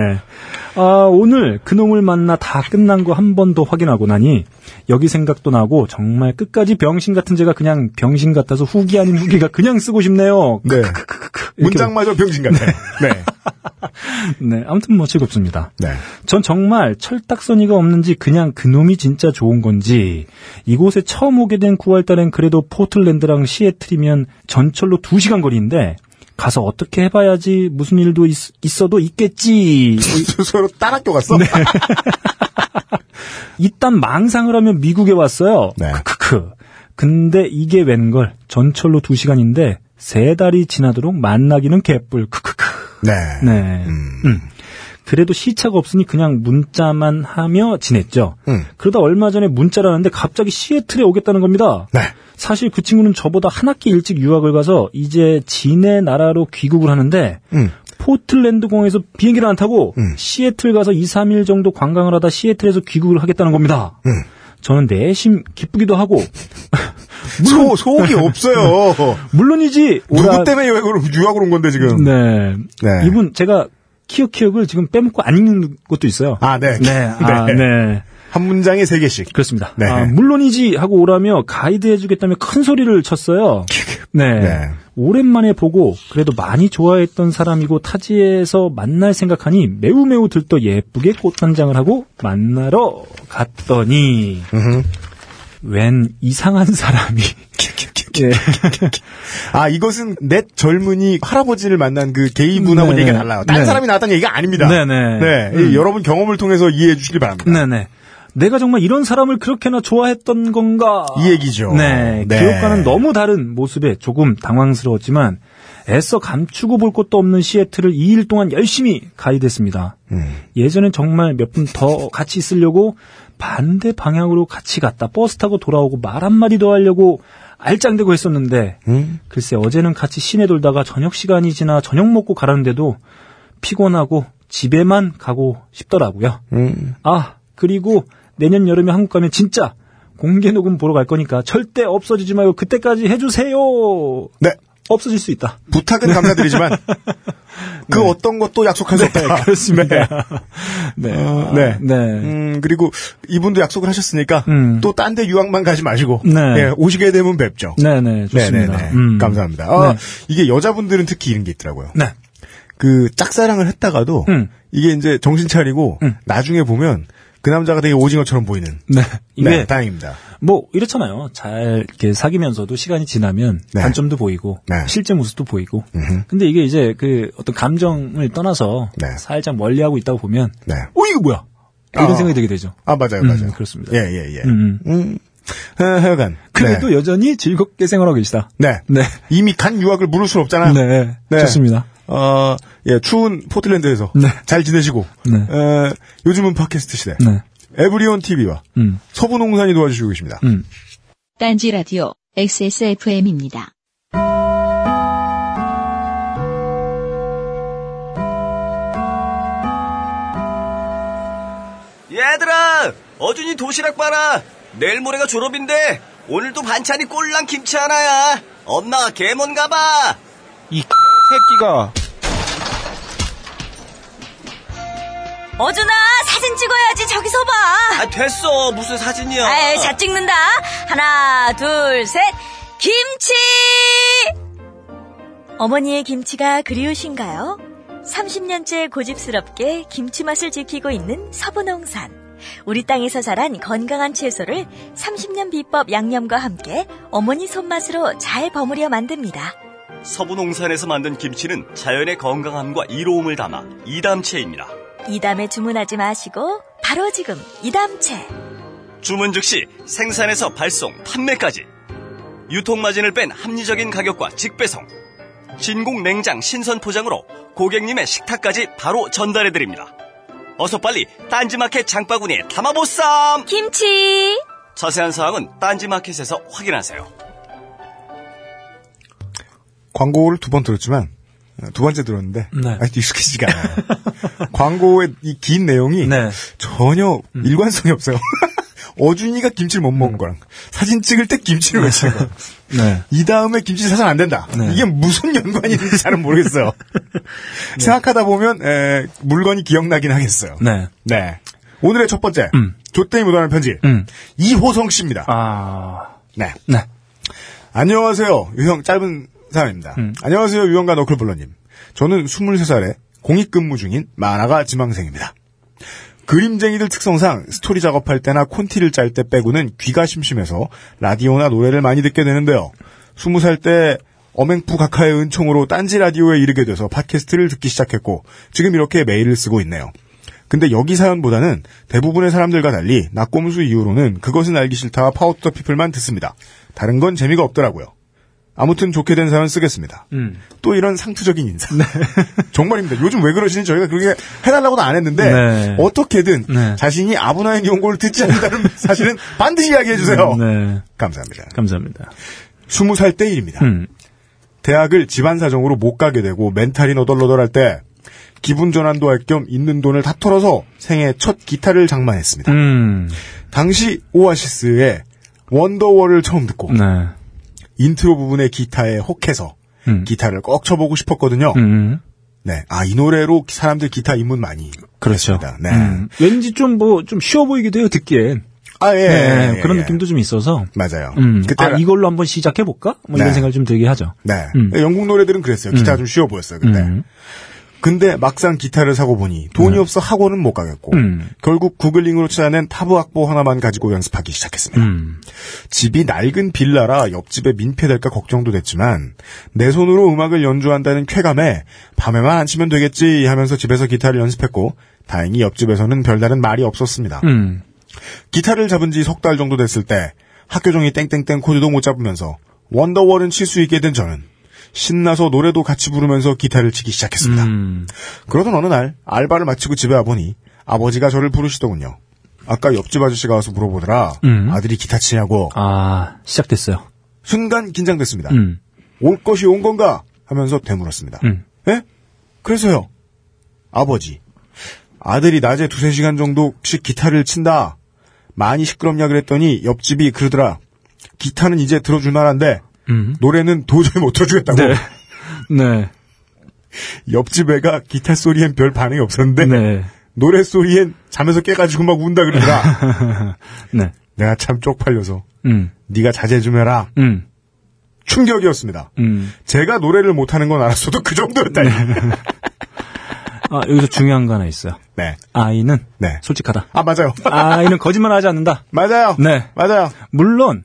S2: 아, 오늘 그놈을 만나 다 끝난 거 한 번 더 확인하고 나니 여기 생각도 나고 정말 끝까지 병신 같은 제가 그냥 병신 같아서 후기 아닌 후기가 그냥 쓰고 싶네요.
S3: 네. [laughs] 문장마저 병신 같아. 네. [laughs]
S2: 네. 아무튼 뭐 즐겁습니다.
S3: 네.
S2: 전 정말 철딱서니가 없는지 그냥 그놈이 진짜 좋은 건지 이곳에 처음 오게 된 9월 달엔 그래도 포틀랜드랑 시애틀이면 전철로 2시간 거리인데 가서 어떻게 해봐야지 무슨 일도 있, 어도 있겠지 [laughs]
S3: 서로 따라 껴 갔어?
S2: 네. [laughs] 일단 망상을 하면 미국에 왔어요.
S3: 네.
S2: 크크크. 근데 이게 웬걸 전철로 2시간인데 세 달이 지나도록 만나기는 개뿔 크크크.
S3: 네.
S2: 네. 음. 그래도 시차가 없으니 그냥 문자만 하며 지냈죠.
S3: 음.
S2: 그러다 얼마 전에 문자를 하는데 갑자기 시애틀에 오겠다는 겁니다.
S3: 네.
S2: 사실 그 친구는 저보다 한 학기 일찍 유학을 가서 이제 지네 나라로 귀국을 하는데
S3: 음.
S2: 포틀랜드 공항에서 비행기를 안 타고
S3: 음.
S2: 시애틀 가서 2, 3일 정도 관광을 하다 시애틀에서 귀국을 하겠다는 겁니다.
S3: 음.
S2: 저는 내심 기쁘기도 하고 [laughs]
S3: 소, 소옥이 없어요. [laughs]
S2: 물론이지
S3: 누구
S2: 오라
S3: 때문에 유학으로, 유학으로 온 건데, 지금.
S2: 네.
S3: 네.
S2: 이분 제가 키역 키역을 지금 빼먹고 안 읽는 것도 있어요.
S3: 아, 네.
S2: 네. 아, [laughs] 네.
S3: 한 문장에 세 개씩.
S2: 그렇습니다.
S3: 네.
S2: 아, 물론이지 하고 오라며 가이드 해주겠다며 큰 소리를 쳤어요. [laughs] 네.
S3: 네.
S2: 오랜만에 보고 그래도 많이 좋아했던 사람이고 타지에서 만날 생각하니 매우 매우 들떠 예쁘게 꽃단장을 하고 만나러 갔더니 웬 이상한 사람이 예. [laughs]
S3: 아, 이것은 넷 젊은이 할아버지를 만난 그 게이 분하고
S2: 네네.
S3: 얘기가 달라요. 딴
S2: 네.
S3: 사람이 나왔다는 얘기가 아닙니다.
S2: 네네.
S3: 네,
S2: 음.
S3: 이 여러분 경험을 통해서 이해해 주시기 바랍니다.
S2: 네네. 내가 정말 이런 사람을 그렇게나 좋아했던 건가?
S3: 이 얘기죠.
S2: 네.
S3: 네.
S2: 기억과는 너무 다른 모습에 조금 당황스러웠지만 애써 감추고 볼 것도 없는 시애틀을 2일 동안 열심히 가이드했습니다.
S3: 음.
S2: 예전엔 정말 몇 분 더 같이 있으려고 반대 방향으로 같이 갔다 버스 타고 돌아오고 말 한마디 더 하려고 알짱대고 했었는데
S3: 음?
S2: 글쎄 어제는 같이 시내 돌다가 저녁 시간이 지나 저녁 먹고 가라는데도 피곤하고 집에만 가고 싶더라고요.
S3: 음.
S2: 아 그리고 내년 여름에 한국 가면 진짜 공개 녹음 보러 갈 거니까 절대 없어지지 말고 그때까지 해주세요.
S3: 네.
S2: 없어질 수 있다.
S3: 부탁은 감사드리지만 [laughs] 그 어떤 것도 약속할 수 없다.
S2: 그렇습니다. 네.
S3: 어, 네.
S2: 네.
S3: 음, 그리고 이분도 약속을 하셨으니까
S2: 음.
S3: 또딴 데 유학만 가지 마시고
S2: 네.
S3: 예, 오시게 되면 뵙죠.
S2: 네 네, 좋습니다.
S3: 네네네.
S2: 음.
S3: 감사합니다. 아,
S2: 네.
S3: 이게 여자분들은 특히 이런 게 있더라고요.
S2: 네.
S3: 그 짝사랑을 했다가도
S2: 음.
S3: 이게 이제 정신 차리고
S2: 음.
S3: 나중에 보면 그 남자가 되게 오징어처럼 보이는.
S2: 네. 이게
S3: 네, 다행입니다.
S2: 뭐 이렇잖아요. 잘 이렇게 사귀면서도 시간이 지나면
S3: 네.
S2: 단점도 보이고
S3: 네.
S2: 실제 모습도 보이고.
S3: 음흠.
S2: 근데 이게 이제 그 어떤 감정을 떠나서
S3: 네.
S2: 살짝 멀리하고 있다고 보면
S3: 네.
S2: 어 이거 뭐야? 이런
S3: 어.
S2: 생각이 들게 되죠.
S3: 아 맞아요,
S2: 음,
S3: 맞아요.
S2: 그렇습니다.
S3: 예, 예, 예.
S2: 음, 음.
S3: 음. 하, 하여간.
S2: 그래도 여전히 즐겁게 생활하고 계시다.
S3: 네.
S2: 네.
S3: 네. 이미 간 유학을 물을 수는 없잖아요.
S2: 네.
S3: 네.
S2: 좋습니다.
S3: 어, 예, 추운 포틀랜드에서
S2: 네.
S3: 잘 지내시고.
S2: 네.
S3: 어, 요즘은 팟캐스트 시대.
S2: 네.
S3: 에브리온 TV와
S2: 음.
S3: 서부농산이 도와주시고 계십니다.
S2: 음.
S1: 딴지 라디오 XSFM입니다.
S4: 얘들아, 어준이 도시락 봐라. 내일 모레가 졸업인데 오늘도 반찬이 꼴랑 김치 하나야. 엄마가 개몬 가 봐.
S5: 이 새끼가
S6: 어준아 사진 찍어야지 저기서 봐.
S4: 아 됐어. 무슨 사진이야?
S6: 아이 자 찍는다. 하나 둘 셋. 김치. 어머니의 김치가 그리우신가요? 30년째 고집스럽게 김치 맛을 지키고 있는 서부농산. 우리 땅에서 자란 건강한 채소를 30년 비법 양념과 함께 어머니 손맛으로 잘 버무려 만듭니다.
S4: 서부 농산에서 만든 김치는 자연의 건강함과 이로움을 담아 이담채입니다.
S6: 이담에 주문하지 마시고 바로 지금 이담채.
S4: 주문 즉시 생산에서 발송, 판매까지. 유통마진을 뺀 합리적인 가격과 직배송. 진공 냉장 신선 포장으로 고객님의 식탁까지 바로 전달해드립니다. 어서 빨리 딴지마켓 장바구니에 담아보쌈!
S6: 김치.
S4: 자세한 사항은 딴지마켓에서 확인하세요.
S3: 광고를 두 번 들었지만 어, 두 번째 들었는데
S2: 네.
S3: 아직도 익숙해지지가 않아요. [laughs] 광고의 이 긴 내용이
S2: 네.
S3: 전혀 일관성이 없어요. [laughs] 어준이가 김치를 못 먹은 거랑 사진 찍을 때 김치를 왜 찍어? [laughs]
S2: 네.
S3: 이 다음에 김치 사선 안 된다.
S2: 네.
S3: 이게 무슨 연관이 있는지 잘은 모르겠어요. 생각하다 보면 에, 물건이 기억나긴 하겠어요.
S2: 네.
S3: 네. 오늘의 첫 번째
S2: 음.
S3: 조땡이 묻어나는 편지
S2: 음.
S3: 이호성 씨입니다.
S2: 아.
S3: 네.
S2: 네.
S3: 안녕하세요. 유형 짧은 사연입니다.
S2: 음.
S3: 안녕하세요. 유형과 너클블러님. 저는 23살에 공익근무 중인 만화가 지망생입니다. 그림쟁이들 특성상 스토리 작업할 때나 콘티를 짤 때 빼고는 귀가 심심해서 라디오나 노래를 많이 듣게 되는데요. 20살 때 어맹푸 각하의 은총으로 딴지 라디오에 이르게 돼서 팟캐스트를 듣기 시작했고 지금 이렇게 메일을 쓰고 있네요. 근데 여기 사연 보내는 대부분의 사람들과 달리 나꼼수 이후로는 그것은 알기 싫다 Power to the People만 듣습니다. 다른 건 재미가 없더라고요. 아무튼 좋게 된 사연 쓰겠습니다.
S2: 음.
S3: 또 이런 상투적인 인사. [laughs] 정말입니다. 요즘 왜 그러시는지 저희가 그렇게 해달라고는 안 했는데
S2: 네.
S3: 어떻게든
S2: 네.
S3: 자신이 아브나인 연고를 듣지 않는다는 [laughs] 사실은 반드시 이야기해 주세요.
S2: 네.
S3: 감사합니다.
S2: 감사합니다.
S3: 20살 때 일입니다.
S2: 음.
S3: 대학을 집안 사정으로 못 가게 되고 멘탈이 너덜너덜할 때 기분 전환도 할 겸 있는 돈을 다 털어서 생애 첫 기타를 장만했습니다.
S2: 음.
S3: 당시 오아시스의 원더월을 처음 듣고
S2: 네.
S3: 인트로 부분의 기타에 혹해서
S2: 음.
S3: 기타를 꼭 쳐보고 싶었거든요.
S2: 음.
S3: 네. 아, 이 노래로 사람들 기타 입문 많이.
S2: 그렇죠.
S3: 했습니다. 네.
S2: 음. 왠지 좀 뭐, 좀 쉬워 보이기도 해요, 듣기엔.
S3: 아, 예.
S2: 네,
S3: 예,
S2: 그런
S3: 예.
S2: 느낌도 좀 있어서
S3: 맞아요.
S2: 음,
S3: 그때
S2: 아, 이걸로 한번 시작해 볼까? 뭐 이런
S3: 네.
S2: 생각이 좀 들게 하죠.
S3: 네.
S2: 음.
S3: 영국 노래들은 그랬어요. 기타가 좀 쉬워 보였어요, 그때.
S2: 음.
S3: 근데 막상 기타를 사고 보니 돈이 없어 학원은 못 가겠고
S2: 음.
S3: 결국 구글링으로 찾아낸 타브 악보 하나만 가지고 연습하기 시작했습니다.
S2: 음.
S3: 집이 낡은 빌라라 옆집에 민폐될까 걱정도 됐지만 내 손으로 음악을 연주한다는 쾌감에 밤에만 안 치면 되겠지 하면서 집에서 기타를 연습했고 다행히 옆집에서는 별다른 말이 없었습니다.
S2: 음.
S3: 기타를 잡은 지 석 달 정도 됐을 때 학교 종이 땡땡땡 코드도 못 잡으면서 원더월은 칠 수 있게 된 저는 신나서 노래도 같이 부르면서 기타를 치기 시작했습니다.
S2: 음.
S3: 그러던 어느 날 알바를 마치고 집에 와보니 아버지가 저를 부르시더군요. 아까 옆집 아저씨가 와서 물어보더라.
S2: 음.
S3: 아들이 기타 치냐고.
S2: 아, 시작됐어요.
S3: 순간 긴장됐습니다.
S2: 음.
S3: 올 것이 온 건가? 하면서 되물었습니다.
S2: 음.
S3: 예? 그래서요. 아버지. 아들이 낮에 두세 시간 정도씩 기타를 친다. 많이 시끄럽냐 그랬더니 옆집이 그러더라. 기타는 이제 들어줄 만한데
S2: 음.
S3: 노래는 도저히 못 들어주겠다고.
S2: 네. 네.
S3: 옆집 애가 기타 소리엔 별 반응이 없었는데
S2: 네.
S3: 노래 소리엔 잠에서 깨가지고 막 운다 그러더라. [laughs]
S2: 네.
S3: 내가 참 쪽팔려서
S2: 음.
S3: 네가 자제 좀 해라.
S2: 음.
S3: 충격이었습니다.
S2: 음.
S3: 제가 노래를 못하는 건 알았어도 그 정도였다니. [laughs]
S2: 아, 여기서 중요한 거 하나 있어요.
S3: 네.
S2: 아이는
S3: 네.
S2: 솔직하다.
S3: 아 맞아요.
S2: 아이는 거짓말하지 않는다. [laughs]
S3: 맞아요.
S2: 네.
S3: 맞아요.
S2: 물론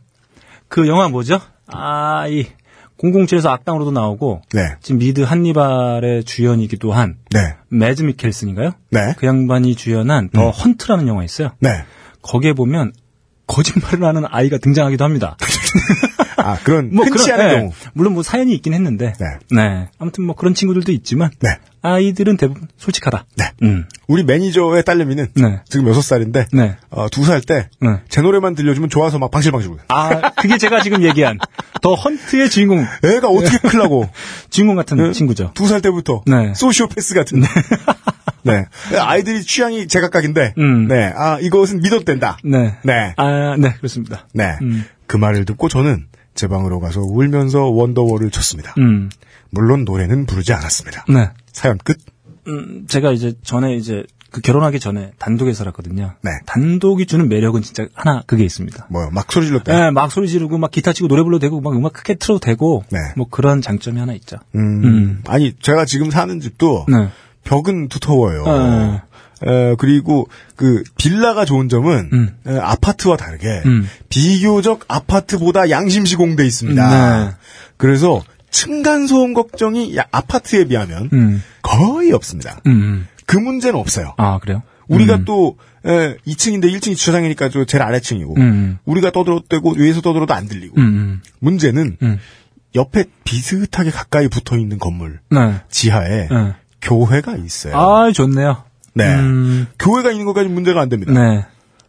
S2: 그 영화 뭐죠? 아 이 007에서 악당으로도 나오고
S3: 네.
S2: 지금 미드 한니발의 주연이기도 한
S3: 네.
S2: 매즈 미켈슨인가요?
S3: 네.
S2: 그 양반이 주연한 더 헌트라는 영화 있어요.
S3: 네.
S2: 거기에 보면 거짓말을 하는 아이가 등장하기도 합니다. [laughs]
S3: 아 그런
S2: 뭐
S3: 흔치
S2: 그런-
S3: 않은
S2: 네.
S3: 경우.
S2: 물론 뭐 사연이 있긴 했는데.
S3: 네.
S2: 네. 아무튼 뭐 그런 친구들도 있지만
S3: 네.
S2: 아이들은 대부분 솔직하다.
S3: 네.
S2: 음.
S3: 우리 매니저의 딸내미는
S2: 네.
S3: 지금 여섯 살인데
S2: 네.
S3: 두살때제
S2: 네.
S3: 노래만 들려주면 좋아서 막 방실방실 울어요.
S2: 아, 그게 제가 지금 얘기한 더 헌트의 주인공,
S3: 애가 어떻게 클라고 [laughs]
S2: 주인공 같은 친구죠.
S3: 두살 때부터
S2: 네.
S3: 소시오패스 같은. [laughs] 네. 아이들이 취향이 제각각인데.
S2: 음.
S3: 네. 아 이것은 믿어도 된다.
S2: 네.
S3: 네.
S2: 아, 네, 그렇습니다.
S3: 네.
S2: 음.
S3: 그 말을 듣고 저는 제 방으로 가서 울면서 원더월을 쳤습니다.
S2: 음.
S3: 물론 노래는 부르지 않았습니다.
S2: 네.
S3: 사연 끝.
S2: 음, 제가 이제 전에 이제 그 결혼하기 전에 단독에 살았거든요.
S3: 네.
S2: 단독이 주는 매력은 진짜 하나 그게 있습니다.
S3: 뭐요? 막 소리 질렀다.
S2: 네, 막 소리 지르고 막 기타 치고 노래 불러도 되고 막 음악 크게 틀어도 되고
S3: 네.
S2: 뭐 그런 장점이 하나 있죠.
S3: 음,
S2: 음.
S3: 아니 제가 지금 사는 집도
S2: 네.
S3: 벽은 두터워요.
S2: 네.
S3: 에, 그리고 그 빌라가 좋은 점은
S2: 음.
S3: 에, 아파트와 다르게
S2: 음.
S3: 비교적 아파트보다 양심 시공돼 있습니다.
S2: 네.
S3: 그래서 층간 소음 걱정이 야- 아파트에 비하면
S2: 음.
S3: 거의 없습니다.
S2: 음.
S3: 그 문제는 없어요.
S2: 아, 그래요?
S3: 우리가
S2: 음.
S3: 또 에, 2층인데 1층이 주차장이니까 저 제일 아래층이고
S2: 음.
S3: 우리가 떠들어대고 위에서 떠들어도 안 들리고
S2: 음.
S3: 문제는
S2: 음.
S3: 옆에 비슷하게 가까이 붙어 있는 건물
S2: 네.
S3: 지하에
S2: 네.
S3: 교회가 있어요.
S2: 아, 좋네요.
S3: 네.
S2: 음.
S3: 교회가 있는 것까지 문제가 안 됩니다.
S2: 네.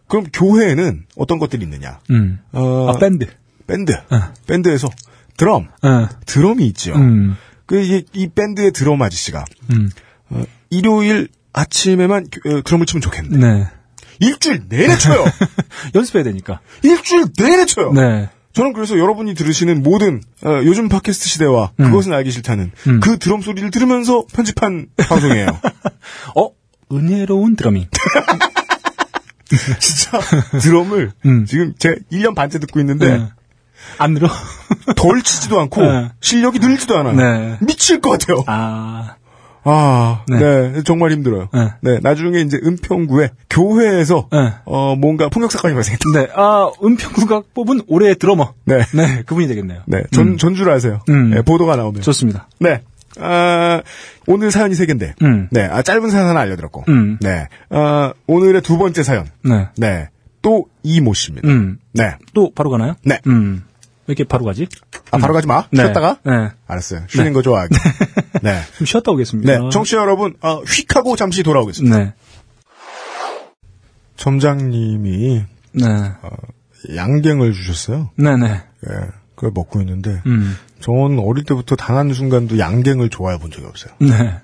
S3: 그럼 교회에는 어떤 것들이 있느냐?
S2: 음.
S3: 어,
S2: 아, 밴드.
S3: 밴드.
S2: 어.
S3: 밴드에서 드럼.
S2: 네.
S3: 드럼이 있죠.
S2: 음.
S3: 그, 이, 이 밴드의 드럼 아저씨가,
S2: 음.
S3: 어, 일요일 아침에만 교- 어, 드럼을 치면 좋겠는데.
S2: 네.
S3: 일주일 내내 쳐요! [laughs]
S2: 연습해야 되니까.
S3: 일주일 내내 쳐요!
S2: 네.
S3: 저는 그래서 여러분이 들으시는 모든, 어, 요즘 팟캐스트 시대와
S2: 음.
S3: 그것은 알기 싫다는
S2: 음.
S3: 그 드럼 소리를 들으면서 편집한 [laughs] 방송이에요.
S2: 어? 은혜로운 드러밍. [laughs]
S3: 진짜 드럼을
S2: 음.
S3: 지금 제가 1년 반째 듣고 있는데
S2: 네. 안 늘어?
S3: 덜 치지도 않고
S2: 네.
S3: 실력이 늘지도 않아요.
S2: 네.
S3: 미칠 것 같아요.
S2: 아.
S3: 아, 네.
S2: 네.
S3: 정말 힘들어요.
S2: 네.
S3: 네, 나중에 이제 은평구에 교회에서
S2: 네.
S3: 어 뭔가 폭력 사건이 발생했다.
S2: 네. 아, 은평구가 뽑은 올해의 드러머.
S3: 네,
S2: 네. 그분이 되겠네요.
S3: 네, 전
S2: 음.
S3: 전주를 아세요.
S2: 음.
S3: 네, 보도가 나오면.
S2: 좋습니다.
S3: 네, 아 오늘 사연이 세 개인데,
S2: 음.
S3: 네, 아 짧은 사연 하나 알려드렸고,
S2: 음.
S3: 네, 아 오늘의 두 번째 사연,
S2: 네.
S3: 네, 또 이모 씨입니다.
S2: 음.
S3: 네,
S2: 또 바로 가나요?
S3: 네.
S2: 음. 왜 이렇게 바로 가지?
S3: 아 바로 가지 마.
S2: 네.
S3: 쉬었다가.
S2: 네.
S3: 알았어요. 쉬는 거 좋아하기. [laughs] 네.
S2: 좀 쉬었다 오겠습니다.
S3: 네, 청취자 여러분, 어, 휙 하고 잠시 돌아오겠습니다.
S2: 네.
S3: 점장님이
S2: 네.
S3: 양갱을 주셨어요.
S2: 네네.
S3: 예, 그걸 먹고 있는데,
S2: 음.
S3: 전 어릴 때부터 단 한 순간도 양갱을 좋아해 본 적이 없어요.
S2: 네.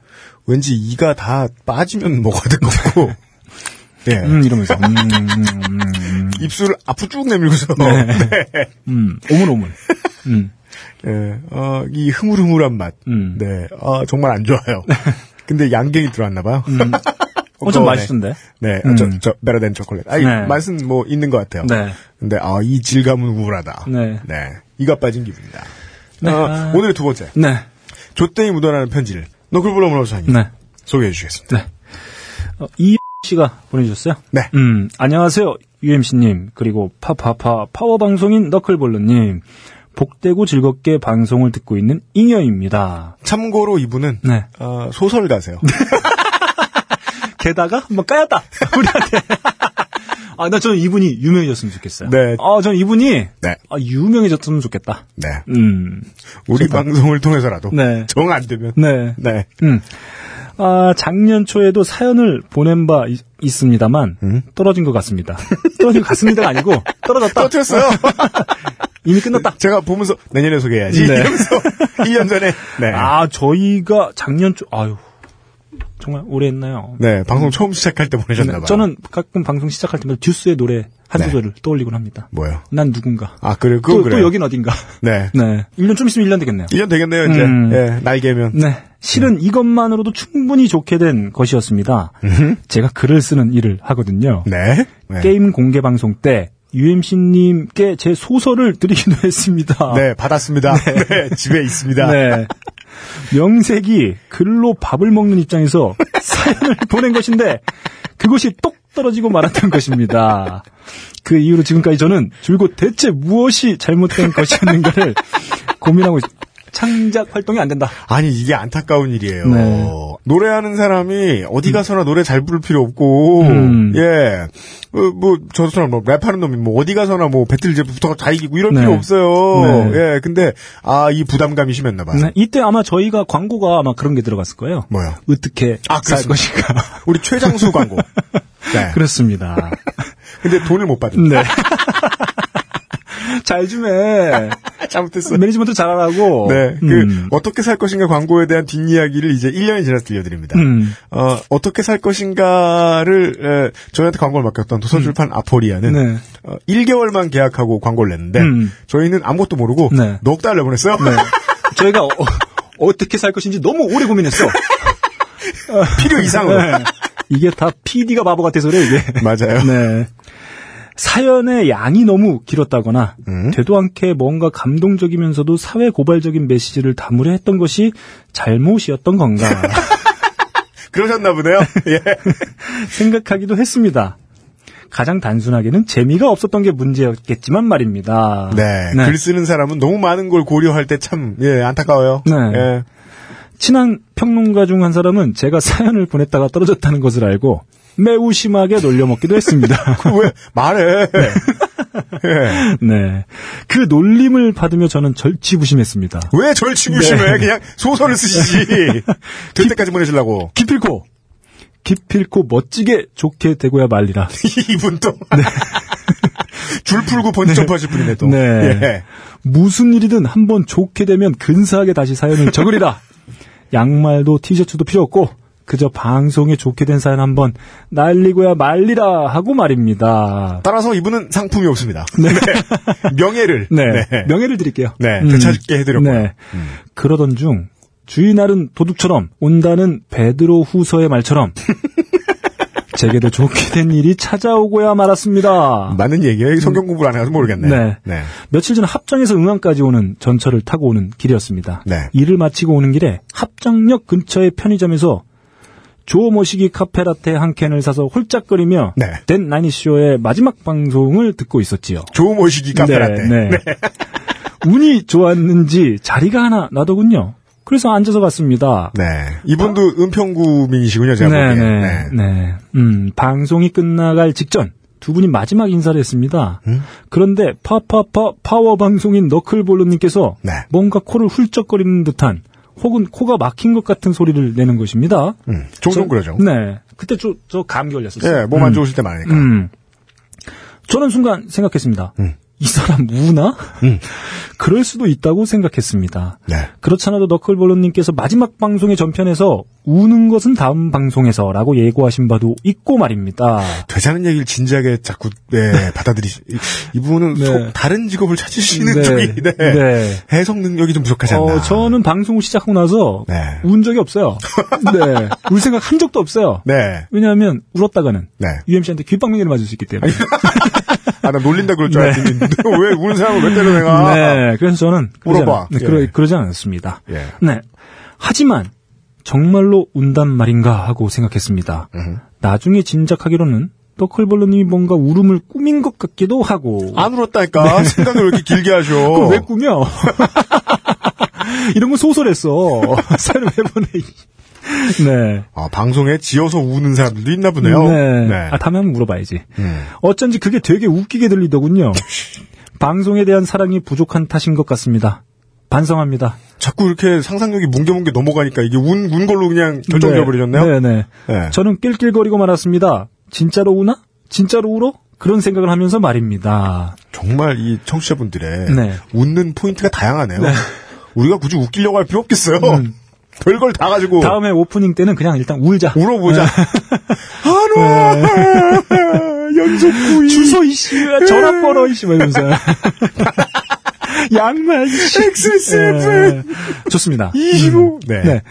S3: 왠지 이가 다 빠지면 먹어야 될것 같고, 예.
S2: 음, 이러면서. 음, 음, 음, 음.
S3: 입술을 앞으로 쭉 내밀고서,
S2: 네. [laughs] 음, 오물오물. 음.
S3: 예, 어, 이 흐물흐물한 맛,
S2: 음.
S3: 네, 아, 정말 안 좋아요. [laughs] 근데 양갱이 들어왔나 봐요.
S2: 음. [laughs] 어, 좀
S3: 네.
S2: 맛있던데.
S3: 네,
S2: 음.
S3: 저, 저, 베라덴 초콜릿. 아니,
S2: 네.
S3: 맛은 뭐 있는 것 같아요.
S2: 네.
S3: 근데, 아, 이 질감은 우울하다.
S2: 네.
S3: 이가 빠진 기분이다.
S2: 네.
S3: 어,
S2: 아.
S3: 오늘의 두 번째.
S2: 네.
S3: 조땡이 묻어나는 편지를 너클볼러 문화사님
S2: 네.
S3: 소개해 주시겠습니다.
S2: 네. 어, 이 씨가 보내주셨어요.
S3: 네.
S2: 음, 안녕하세요. UMC님, 그리고 파파파 파워 방송인 너클볼러님. 복되고 즐겁게 방송을 듣고 있는 잉여입니다.
S3: 참고로 이분은
S2: 네.
S3: 어, 소설가세요. [laughs]
S2: 게다가 한번 까였다. [laughs] 우리한테. 아, 나 저는 이분이 유명해졌으면 좋겠어요.
S3: 네.
S2: 아, 저는 이분이
S3: 네.
S2: 아, 유명해졌으면 좋겠다.
S3: 네.
S2: 음.
S3: 우리
S2: 좋다.
S3: 방송을 통해서라도
S2: 네.
S3: 정 안 되면
S2: 네.
S3: 네.
S2: 음. 아, 작년 초에도 사연을 보낸 바 있, 습니다만
S3: 음?
S2: 떨어진 것 같습니다. [laughs] 떨어진 것 같습니다가 아니고 떨어졌다.
S3: 터뜨렸어요. [laughs]
S2: 이미 끝났다.
S3: 제가 보면서 내년에 소개해야지.
S2: 네.
S3: 이러면서 [laughs] 1년 전에 네.
S2: 아, 저희가 작년 초 아유. 정말 오래 했나요?
S3: 네, 방송 처음 시작할 때 보내셨나 봐요.
S2: 저는 가끔 방송 시작할 때마다 듀스의 노래 한
S3: 네.
S2: 소절을 떠올리곤 합니다.
S3: 뭐요?
S2: 난 누군가.
S3: 아, 그래.
S2: 또,
S3: 그래요.
S2: 또 여긴 어딘가.
S3: 네.
S2: 네. 1년 좀 있으면 1년 되겠네요.
S3: 1년 되겠네요, 이제.
S2: 음.
S3: 예, 날개면.
S2: 네. 실은 이것만으로도 충분히 좋게 된 것이었습니다. 제가 글을 쓰는 일을 하거든요.
S3: 네. 네.
S2: 게임 공개 방송 때 UMC님께 제 소설을 드리기도 [laughs] 했습니다.
S3: 네, 받았습니다. 네. 집에 있습니다.
S2: 네. 명색이 글로 밥을 먹는 입장에서 [laughs] 사연을 보낸 것인데 그것이 똑 떨어지고 말았던 것입니다. 그 이후로 지금까지 저는 줄곧 대체 무엇이 잘못된 것이었는가를 고민하고 있... 창작 활동이 안 된다.
S3: 아니, 이게 안타까운 일이에요.
S2: 네.
S3: 노래하는 사람이 어디 가서나 노래 잘 부를 필요 없고,
S2: 음.
S3: 예. 어, 뭐, 저처럼 뭐, 랩하는 놈이 뭐, 어디 가서나 뭐, 배틀 제부터 다 이기고 이럴
S2: 네.
S3: 필요 없어요.
S2: 네.
S3: 예, 근데, 아, 이 부담감이 심했나봐요.
S2: 네, 이때 아마 저희가 광고가 아마 그런 게 들어갔을 거예요.
S3: 뭐요?
S2: 어떻게
S3: 아,
S2: 살. 것인가. [laughs]
S3: 우리 최장수 광고. [laughs] 네.
S2: 그렇습니다. [laughs]
S3: 근데 돈을 못 받은.
S2: 네. 잘 좀 해.
S3: 잘못했어.
S2: 매니지먼트 잘하라고.
S3: 네, 그
S2: 음.
S3: 어떻게 살 것인가 광고에 대한 뒷이야기를 이제 1년이 지나서 들려드립니다.
S2: 음.
S3: 어, 어떻게 살 것인가를 에, 저희한테 광고를 맡겼던 도서출판 아포리아는
S2: 네.
S3: 어, 1개월만 계약하고 광고를 냈는데
S2: 음.
S3: 저희는 아무것도 모르고
S2: 네.
S3: 넉 달러 보냈어요.
S2: 네. [laughs] 저희가 어, 떻게 살 것인지 너무 오래 고민했어. [laughs]
S3: 필요 이상으로.
S2: 네. 이게 다 PD가 바보 같아서래 이게. [laughs]
S3: 맞아요.
S2: 네. 사연의 양이 너무 길었다거나
S3: 음.
S2: 되도 않게 뭔가 감동적이면서도 사회 고발적인 메시지를 담으려 했던 것이 잘못이었던 건가 [laughs]
S3: 그러셨나 보네요. [laughs] 예.
S2: 생각하기도 했습니다. 가장 단순하게는 재미가 없었던 게 문제였겠지만 말입니다.
S3: 네, 글 쓰는 사람은 너무 많은 걸 고려할 때 참 예, 안타까워요.
S2: 네.
S3: 예.
S2: 친한 평론가 중 한 사람은 제가 사연을 보냈다가 떨어졌다는 것을 알고 매우 심하게 놀려먹기도 했습니다. [laughs]
S3: 왜 말해? 예.
S2: 네. 그 놀림을 받으며 저는 절치부심했습니다.
S3: 왜 절치부심해?
S2: 네.
S3: 그냥 소설을 쓰시지. [laughs] 될 때까지 보내시려고.
S2: 기필코 기필코 멋지게 좋게 되고야 말리라. [laughs]
S3: 이분 또. 줄 풀고 번지점프 하실 분이네, 또.
S2: 네.
S3: 예.
S2: 무슨 일이든 한번 좋게 되면 근사하게 다시 사연을 적으리라. 양말도 티셔츠도 필요 없고 그저 방송에 좋게 된 사연 한번 날리고야 말리라 하고 말입니다.
S3: 따라서 이분은 상품이 없습니다. [laughs] 네. 명예를.
S2: 네.
S3: 네.
S2: 명예를 드릴게요.
S3: 네,
S2: 음.
S3: 되찾게 해드렸고요.
S2: 네. 그러던 중 주인알은 도둑처럼 온다는 베드로 후서의 말처럼 [laughs] 제게도 좋게 된 일이 찾아오고야 말았습니다.
S3: 맞는 얘기예요. 성경 공부를 안 해서 모르겠네.
S2: 네.
S3: 네.
S2: 며칠 전 합정에서 응안까지 오는 전철을 타고 오는 길이었습니다.
S3: 네.
S2: 일을 마치고 오는 길에 합정역 근처의 편의점에서 조 모시기 카페라떼 한 캔을 사서 홀짝거리며
S3: 네.
S2: 댄 나니쇼의 마지막 방송을 듣고 있었지요.
S3: 조 모시기 카페라떼.
S2: 네, 네. [laughs] 운이 좋았는지 자리가 하나 나더군요. 그래서 앉아서 갔습니다.
S3: 네. 이분도 은평구민이시군요, 제가
S2: 네,
S3: 보기엔.
S2: 네, 네. 음, 방송이 끝나갈 직전 두 분이 마지막 인사를 했습니다.
S3: 음?
S2: 그런데 파파파 파워 방송인 너클볼로님께서
S3: 네.
S2: 뭔가 코를 훌쩍거리는 듯한 혹은 코가 막힌 것 같은 소리를 내는 것입니다.
S3: 음, 종종
S2: 저-
S3: 그러죠.
S2: 네. 그때 저, 저 감기 걸렸었어요.
S3: 예, 몸안
S2: 음.
S3: 좋으실 때 많으니까.
S2: 음. 저는 순간 생각했습니다.
S3: 음.
S2: 이 사람 우나? 그럴 수도 있다고 생각했습니다.
S3: 네.
S2: 그렇잖아도 너클볼로님께서 마지막 방송의 전편에서 우는 것은 다음 방송에서라고 예고하신 바도 있고 말입니다.
S3: 되자는 얘기를 진지하게 자꾸 네, 받아들이시. 이- 이분은
S2: 네.
S3: 속 다른 직업을 찾으시는
S2: 네.
S3: 쪽이 네.
S2: 네.
S3: 해석 능력이 좀 부족하지 않나.
S2: 어, 저는 방송을 시작하고 나서
S3: 네.
S2: 운 적이 없어요. 네. 울 생각 한 적도 없어요.
S3: 네.
S2: 왜냐하면 울었다가는
S3: 네.
S2: UMC한테 귓방망이를 맞을 수 있기 때문에. [laughs]
S3: 아, 나 놀린다 그럴 줄 알았더니 왜 우는 사람을 왜 때려 내가.
S2: 네. 그래서 저는 그러지,
S3: 물어봐.
S2: 않, 네,
S3: 예.
S2: 그러, 그러지 않았습니다.
S3: 예.
S2: 네. 하지만 정말로 운단 말인가 하고 생각했습니다.
S3: 음.
S2: 나중에 짐작하기로는 너클볼러님이 뭔가 울음을 꾸민 것 같기도 하고.
S3: 안 울었다니까. 생각을 왜 이렇게 길게 하셔. [laughs]
S2: 네. 왜 꾸며? [laughs] 이런 거 소설했어. [laughs] 사연을 왜 보내? [laughs] 네.
S3: 아, 방송에 지어서 우는 사람들도 있나 보네요.
S2: 네.
S3: 네.
S2: 아, 다음에 한번 물어봐야지.
S3: 음.
S2: 어쩐지 그게 되게 웃기게 들리더군요. [laughs] 방송에 대한 사랑이 부족한 탓인 것 같습니다. 반성합니다.
S3: 자꾸 이렇게 상상력이 뭉게뭉게 넘어가니까 이게 운, 운 걸로 그냥 결정되어 버리셨네요.
S2: 네 네.
S3: 네.
S2: 저는 낄낄거리고 말았습니다. 진짜로 우나? 진짜로 울어? 그런 생각을 하면서 말입니다.
S3: 정말 이 청취자분들의
S2: 네.
S3: 웃는 포인트가 다양하네요. 우리가 굳이 웃기려고 할 필요 없겠어요. 별걸 다 가지고
S2: 음. 다음에 오프닝 때는 그냥 일단 울자.
S3: 울어보자.
S2: 네.
S3: 한화 연속 구이
S2: 주소 이씨, 전화번호 이씨, 막 이러면서. 양말 이씨.
S3: XSFM
S2: 네. 좋습니다.
S3: 25. 네.
S2: 네.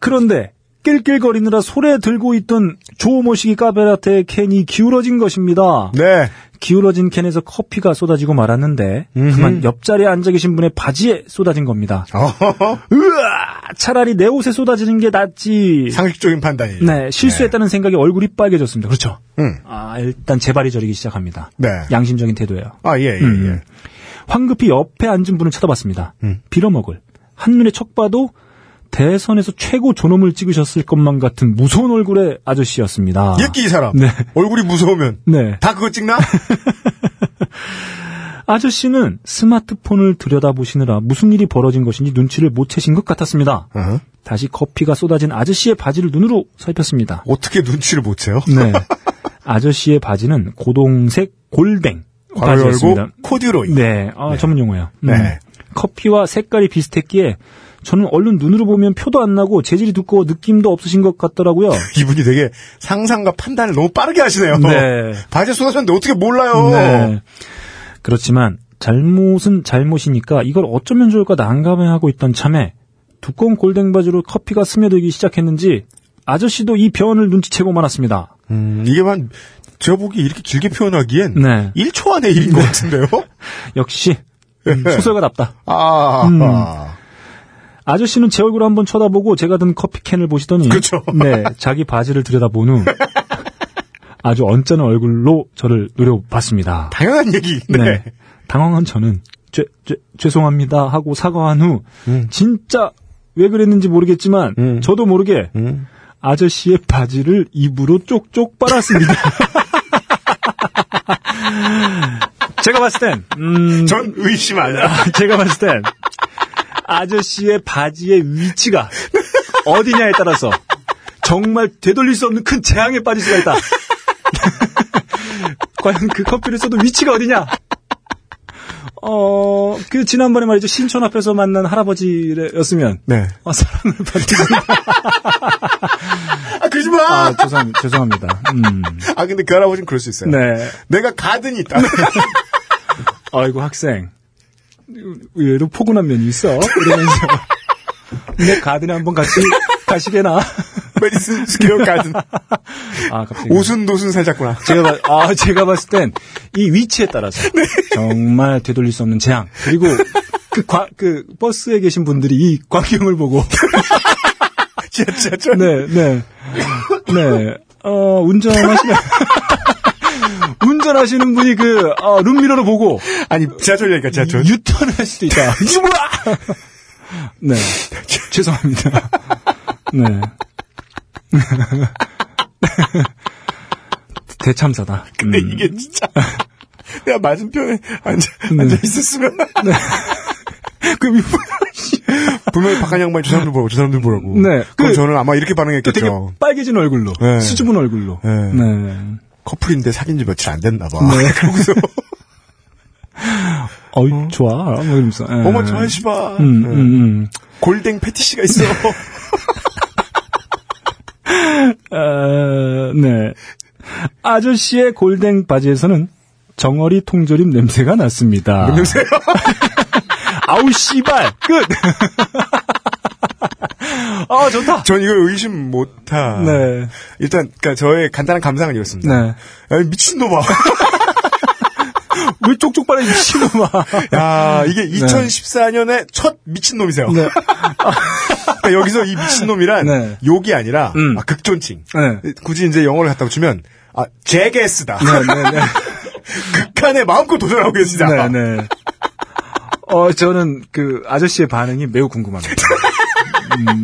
S2: 그런데 낄낄거리느라 손에 들고 있던 조모시기 까베라테의 캔이 기울어진 것입니다.
S3: 네.
S2: 기울어진 캔에서 커피가 쏟아지고 말았는데 그만 옆자리에 앉아 계신 분의 바지에 쏟아진 겁니다. 으아! 차라리 내 옷에 쏟아지는 게 낫지.
S3: 상식적인 판단이에요.
S2: 네, 실수했다는 생각에 얼굴이 빨개졌습니다. 그렇죠.
S3: 음.
S2: 아, 일단 재발이 저리기 시작합니다.
S3: 네.
S2: 양심적인 태도예요.
S3: 아, 예, 예,
S2: 음.
S3: 예.
S2: 황급히 옆에 앉은 분을 쳐다봤습니다.
S3: 음.
S2: 빌어먹을. 한눈에 척 봐도 대선에서 최고 존엄을 찍으셨을 것만 같은 무서운 얼굴의 아저씨였습니다.
S3: 예끼 이 사람.
S2: 네.
S3: 얼굴이 무서우면
S2: 네.
S3: 다 그거 찍나? [laughs]
S2: 아저씨는 스마트폰을 들여다보시느라 무슨 일이 벌어진 것인지 눈치를 못 채신 것 같았습니다.
S3: 어허.
S2: 다시 커피가 쏟아진 아저씨의 바지를 눈으로 살폈습니다.
S3: 어떻게 눈치를 못 채요?
S2: 네. [laughs] 아저씨의 바지는 고동색 골뱅 바지였습니다.
S3: 코듀로이.
S2: 네, 아, 전문 용어예요. 음.
S3: 네.
S2: 커피와 색깔이 비슷했기에 저는 얼른 눈으로 보면 표도 안 나고 재질이 두꺼워 느낌도 없으신 것 같더라고요. [laughs]
S3: 이분이 되게 상상과 판단을 너무 빠르게 하시네요.
S2: 네.
S3: 바지에 쏟아졌는데 어떻게 몰라요?
S2: 네. 그렇지만 잘못은 잘못이니까 이걸 어쩌면 좋을까 난감해하고 있던 참에 두꺼운 골뱅 바지로 커피가 스며들기 시작했는지 아저씨도 이 변을 눈치채고 말았습니다.
S3: 음, 이게 한, 제가 보기 이렇게 길게 표현하기엔
S2: 네.
S3: 1초 안의 일인 것 같은데요? [laughs]
S2: 역시 음, 소설가답다.
S3: 아,
S2: 음.
S3: 아.
S2: 아저씨는 제 얼굴을 한번 쳐다보고 제가 든 커피캔을 보시더니
S3: 그렇죠.
S2: 네, 자기 바지를 들여다본 후 [laughs] 아주 언짢은 얼굴로 저를 노려봤습니다.
S3: 당연한 얘기. 네.
S2: 네. 당황한 저는 죄, 죄, 죄송합니다 하고 사과한 후
S3: 음.
S2: 진짜 왜 그랬는지 모르겠지만
S3: 음.
S2: 저도 모르게
S3: 음.
S2: 아저씨의 바지를 입으로 쪽쪽 빨았습니다. [laughs] 제가 봤을 땐 음,
S3: 전 의심 안 해요.
S2: 제가 봤을 땐 아저씨의 바지의 위치가 어디냐에 따라서 정말 되돌릴 수 없는 큰 재앙에 빠질 수가 있다. [laughs] 과연 그 커피를 써도 위치가 어디냐? 어, 그 지난번에 말이죠. 신촌 앞에서 만난 할아버지였으면
S3: 네.
S2: 어, 사랑을 받는
S3: 아, 그러지 마!
S2: 아, 죄송, 죄송합니다. 음.
S3: 아, 근데 그 할아버지는 그럴 수 있어요.
S2: 네.
S3: 내가 garden이 있다. [laughs]
S2: 아이고, 학생. 의외로 포근한 면이 있어. 이러면서. [laughs] 내 garden에 한번 같이 가시게나.
S3: Madison Square Garden.
S2: 아, 갑자기.
S3: 오순도순 살짝구나.
S2: 제가, 봐- 아, 제가 봤을 땐 이 위치에 따라서 [laughs] 정말 되돌릴 수 없는 재앙. 그리고 그, 과, 그 버스에 계신 분들이 이 광경을 보고 [laughs]
S3: 지하철.
S2: 네, 네. 네. 어, 운전하시는, 운전하시는 분이 그, 어, 룸미러로 보고,
S3: 아니, 지하철 얘기가 지하철.
S2: 유턴을 할 수도 있다. 이게 뭐야! [laughs] 네. 죄송합니다. 네. [laughs] 대참사다.
S3: 근데
S2: 음.
S3: 이게 진짜. 내가 맞은편에 앉아,
S2: 네.
S3: 앉아 있었으면. [laughs]
S2: 그, 위-
S3: 분명히 박한 양반이 저 사람들 보라고, 저 사람들 보라고.
S2: 네.
S3: 그럼
S2: 그-
S3: 저는 아마 이렇게
S2: 그 되게
S3: 반응했겠죠.
S2: 빨개진 얼굴로,
S3: 네.
S2: 수줍은 얼굴로.
S3: 네.
S2: 네.
S3: 커플인데 사귄 지 며칠 안 됐나 봐.
S2: 네. [laughs]
S3: 그러고서. [laughs]
S2: 어이, 좋아. 뭐 이러면서. 예.
S3: 어머 저 아저씨 봐.
S2: 음,
S3: 네.
S2: 음, 음.
S3: 골댕 패티시가 있어.
S2: 어, [laughs] 네. 아저씨의 골댕 바지에서는 정어리 통조림 냄새가 났습니다.
S3: 냄새요?
S2: 아우, 씨발! 끝! 아, 좋다!
S3: 전 이거 의심 못하.
S2: 네.
S3: 일단 그러니까 저의 간단한 감상은 이렇습니다.
S2: 네.
S3: 야, 미친놈아. [laughs]
S2: 왜 쪽쪽발에 미친놈아.
S3: 야, 이게 2014년에 첫 미친놈이세요.
S2: 네.
S3: 그러니까 여기서 이 미친놈이란
S2: 네.
S3: 욕이 아니라
S2: 음.
S3: 아, 극존칭.
S2: 네.
S3: 굳이 이제 영어를 갖다 붙이면 아, 제게스다.
S2: 네, 네, 네. [laughs]
S3: 극한에 마음껏 도전하고 계시다.
S2: 네, 네. 어, 저는 그 아저씨의 반응이 매우 궁금합니다. 음.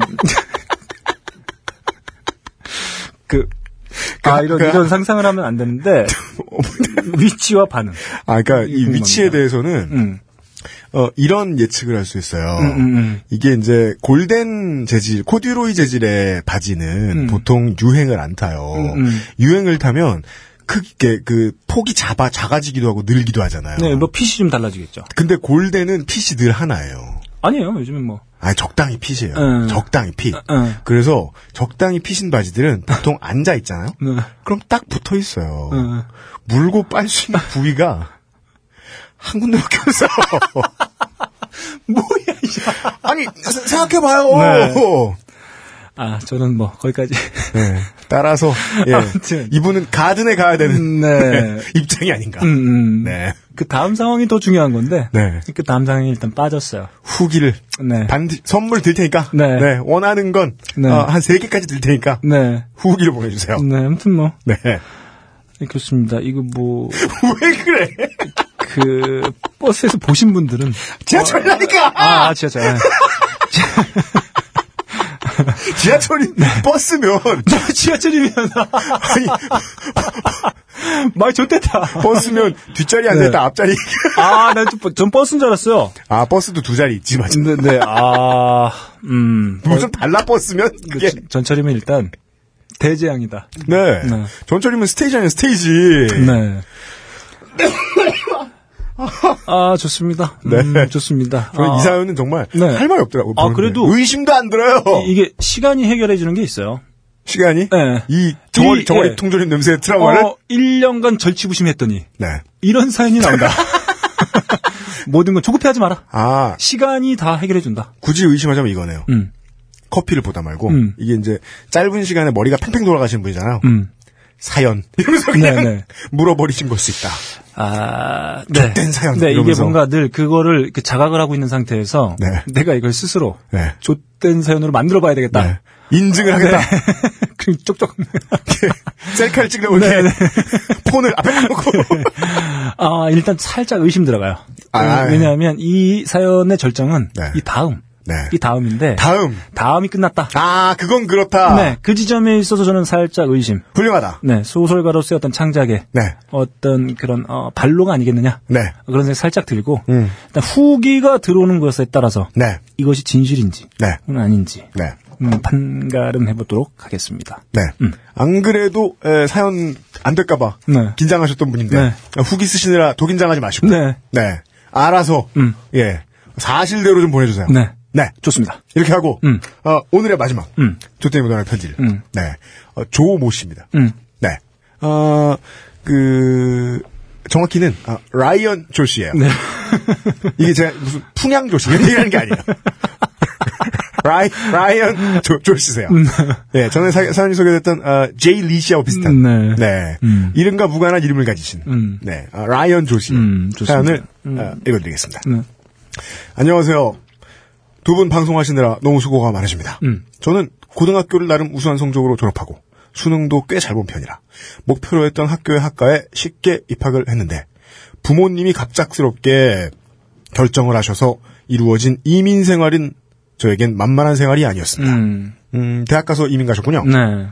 S2: 그, 아, 이런,
S3: 그-
S2: 이런 상상을 하면 안 되는데, [laughs] 위치와 반응.
S3: 아, 그러니까 이. 위치에 대해서는
S2: 음,
S3: 어, 이런 예측을 할 수 있어요.
S2: 음, 음, 음.
S3: 이게 이제 골덴 재질, 코듀로이 재질의 바지는
S2: 음.
S3: 보통 유행을 안 타요.
S2: 음, 음.
S3: 유행을 타면 크게 그 폭이 작아 작아지기도 하고 늘기도 하잖아요.
S2: 네, 뭐 핏이 좀 달라지겠죠.
S3: 근데 골덴은 핏이 늘 하나예요.
S2: 아니에요, 요즘엔 뭐.
S3: 아 적당히 핏이에요.
S2: 음.
S3: 적당히 핏.
S2: 음.
S3: 그래서 적당히 핏인 바지들은 보통 [laughs] 앉아 있잖아요.
S2: 네.
S3: 그럼 딱 붙어 있어요.
S2: 음.
S3: 물고 빤수 있는 부위가 한 군데밖에 없어. [laughs]
S2: 뭐야, 이제.
S3: 아니 세- 생각해봐요.
S2: 네. 아, 저는 뭐, 거기까지.
S3: 네. 따라서 [laughs] 예.
S2: 아무튼.
S3: 이분은 가든에 가야 되는
S2: 네. [laughs]
S3: 입장이 아닌가.
S2: 음, 음.
S3: 네.
S2: 그 다음 상황이 더 중요한 건데,
S3: 네.
S2: 그 다음 상황이 일단 빠졌어요.
S3: 후기를
S2: 네.
S3: 반드 선물 드릴 테니까.
S2: 네.
S3: 원하는 건
S2: 네.
S3: 어, 한세 개까지 드릴 테니까
S2: 네.
S3: 후기를 보내주세요.
S2: 네, 아무튼 뭐,
S3: 네.
S2: 그렇습니다. 이거 뭐, [laughs]
S3: 왜 그래?
S2: 그, 버스에서 보신 분들은.
S3: 지하철이라니까.
S2: 아, 지하철. 아, [laughs]
S3: 지하철이 버스면
S2: 지하철이면. [laughs]
S3: 아니
S2: 말 좋댔다.
S3: 버스면 뒷자리 안
S2: 네.
S3: 됐다 앞자리.
S2: 아, 난, 좀- 전 버스인 줄 알았어요.
S3: 아 버스도 두 자리 있지 맞아.
S2: 네, 네, 아, 음.
S3: 무슨 달라 버스면 그게
S2: 그 전철이면 일단, 대재앙이다.
S3: 네.
S2: 네.
S3: 전철이면 스테이지 아니야 스테이지.
S2: 네. [laughs] 아, 좋습니다.
S3: 네.
S2: 음, 좋습니다.
S3: 저는
S2: 아,
S3: 이 사연은 정말
S2: 네.
S3: 할 말이 없더라고.
S2: 아. 그래도-
S3: 의심도 안 들어요.
S2: 이- 이게 시간이 해결해 주는 게 있어요.
S3: 시간이
S2: 네.
S3: 이 정어리
S2: 이-
S3: 정어리
S2: 예.
S3: 통조림 냄새의 트라우마를
S2: 어, 1년간 절치부심했더니,
S3: 네.
S2: 이런 사연이 나온다. [laughs] [laughs] 모든 건 조급해하지 마라.
S3: 아
S2: 시간이 다 해결해 준다.
S3: 굳이 의심하자면 이거네요.
S2: 음,
S3: 커피를 보다 말고
S2: 음.
S3: 이게 이제 짧은 시간에 머리가 팽팽 돌아가시는 분이잖아요.
S2: 음.
S3: 사연 [laughs] 이러면서 그냥
S2: 네, 네.
S3: 물어버리신 걸 수 있다.
S2: 아, 네.
S3: 좆된 사연
S2: 네, 이게
S3: 이러면서.
S2: 뭔가 늘 그거를 이렇게 자각을 하고 있는 상태에서
S3: 네.
S2: 내가 이걸 스스로
S3: 네.
S2: 좆된 사연으로 만들어 봐야 되겠다.
S3: 네. 인증을 하겠다. [laughs]
S2: 그 쪽쪽. [laughs]
S3: 셀카를 찍려고 이렇게
S2: 네, [laughs]
S3: 폰을 앞에 놓고
S2: 아, 일단 살짝 의심 들어가요.
S3: 아,
S2: 음, 왜냐하면 이 사연의 절정은
S3: 네.
S2: 이 다음.
S3: 네.
S2: 이 다음인데
S3: 다음
S2: 다음이 끝났다.
S3: 아 그건 그렇다.
S2: 네, 그 지점에 있어서 저는 살짝 의심.
S3: 훌륭하다.
S2: 네, 소설가로서의 어떤 창작에
S3: 네.
S2: 어떤 그런 어, 발로가 아니겠느냐.
S3: 네.
S2: 그런 생각 살짝 들고
S3: 음.
S2: 일단 후기가 들어오는 것에 따라서
S3: 네.
S2: 이것이 진실인지
S3: 네.
S2: 아닌지
S3: 네.
S2: 음, 판가름 해보도록 하겠습니다.
S3: 네. 안 그래도 에, 사연 안 될까봐
S2: 네.
S3: 긴장하셨던 분인데
S2: 네.
S3: 후기 쓰시느라 도 긴장하지 마시고
S2: 네,
S3: 네. 알아서
S2: 음.
S3: 예 사실대로 좀 보내주세요.
S2: 네,
S3: 네.
S2: 좋습니다.
S3: 이렇게 하고
S2: 음.
S3: 어, 오늘의 마지막
S2: 음.
S3: 조태임 무단의 편지를
S2: 음.
S3: 네 어, 조모 씨입니다.
S2: 음,
S3: 네. 어, 그, 정확히는, 아, 라이언 조 씨예요
S2: 네. [laughs]
S3: 이게 제가 무슨 풍양 조 씨, 이런 얘기하는 게 아니에요. [laughs] 라이, 라이언 조, 조 씨세요. 네, 전에 사, 사연이 소개됐던, 어, 제이 리 씨하고 비슷한.
S2: 네.
S3: 네.
S2: 음.
S3: 이름과 무관한 이름을 가지신.
S2: 음.
S3: 네. 아, 라이언 조씨.
S2: 음, 좋습니다.
S3: 사연을,
S2: 음.
S3: 어, 읽어드리겠습니다.
S2: 네.
S3: 안녕하세요. 두 분 방송하시느라 너무 수고가 많으십니다.
S2: 음.
S3: 저는 고등학교를 나름 우수한 성적으로 졸업하고 수능도 꽤 잘 본 편이라 목표로 했던 학교의 학과에 쉽게 입학을 했는데 부모님이 갑작스럽게 결정을 하셔서 이루어진 이민 생활은 저에겐 만만한 생활이 아니었습니다.
S2: 음,
S3: 음, 대학 가서 이민 가셨군요.
S2: 네.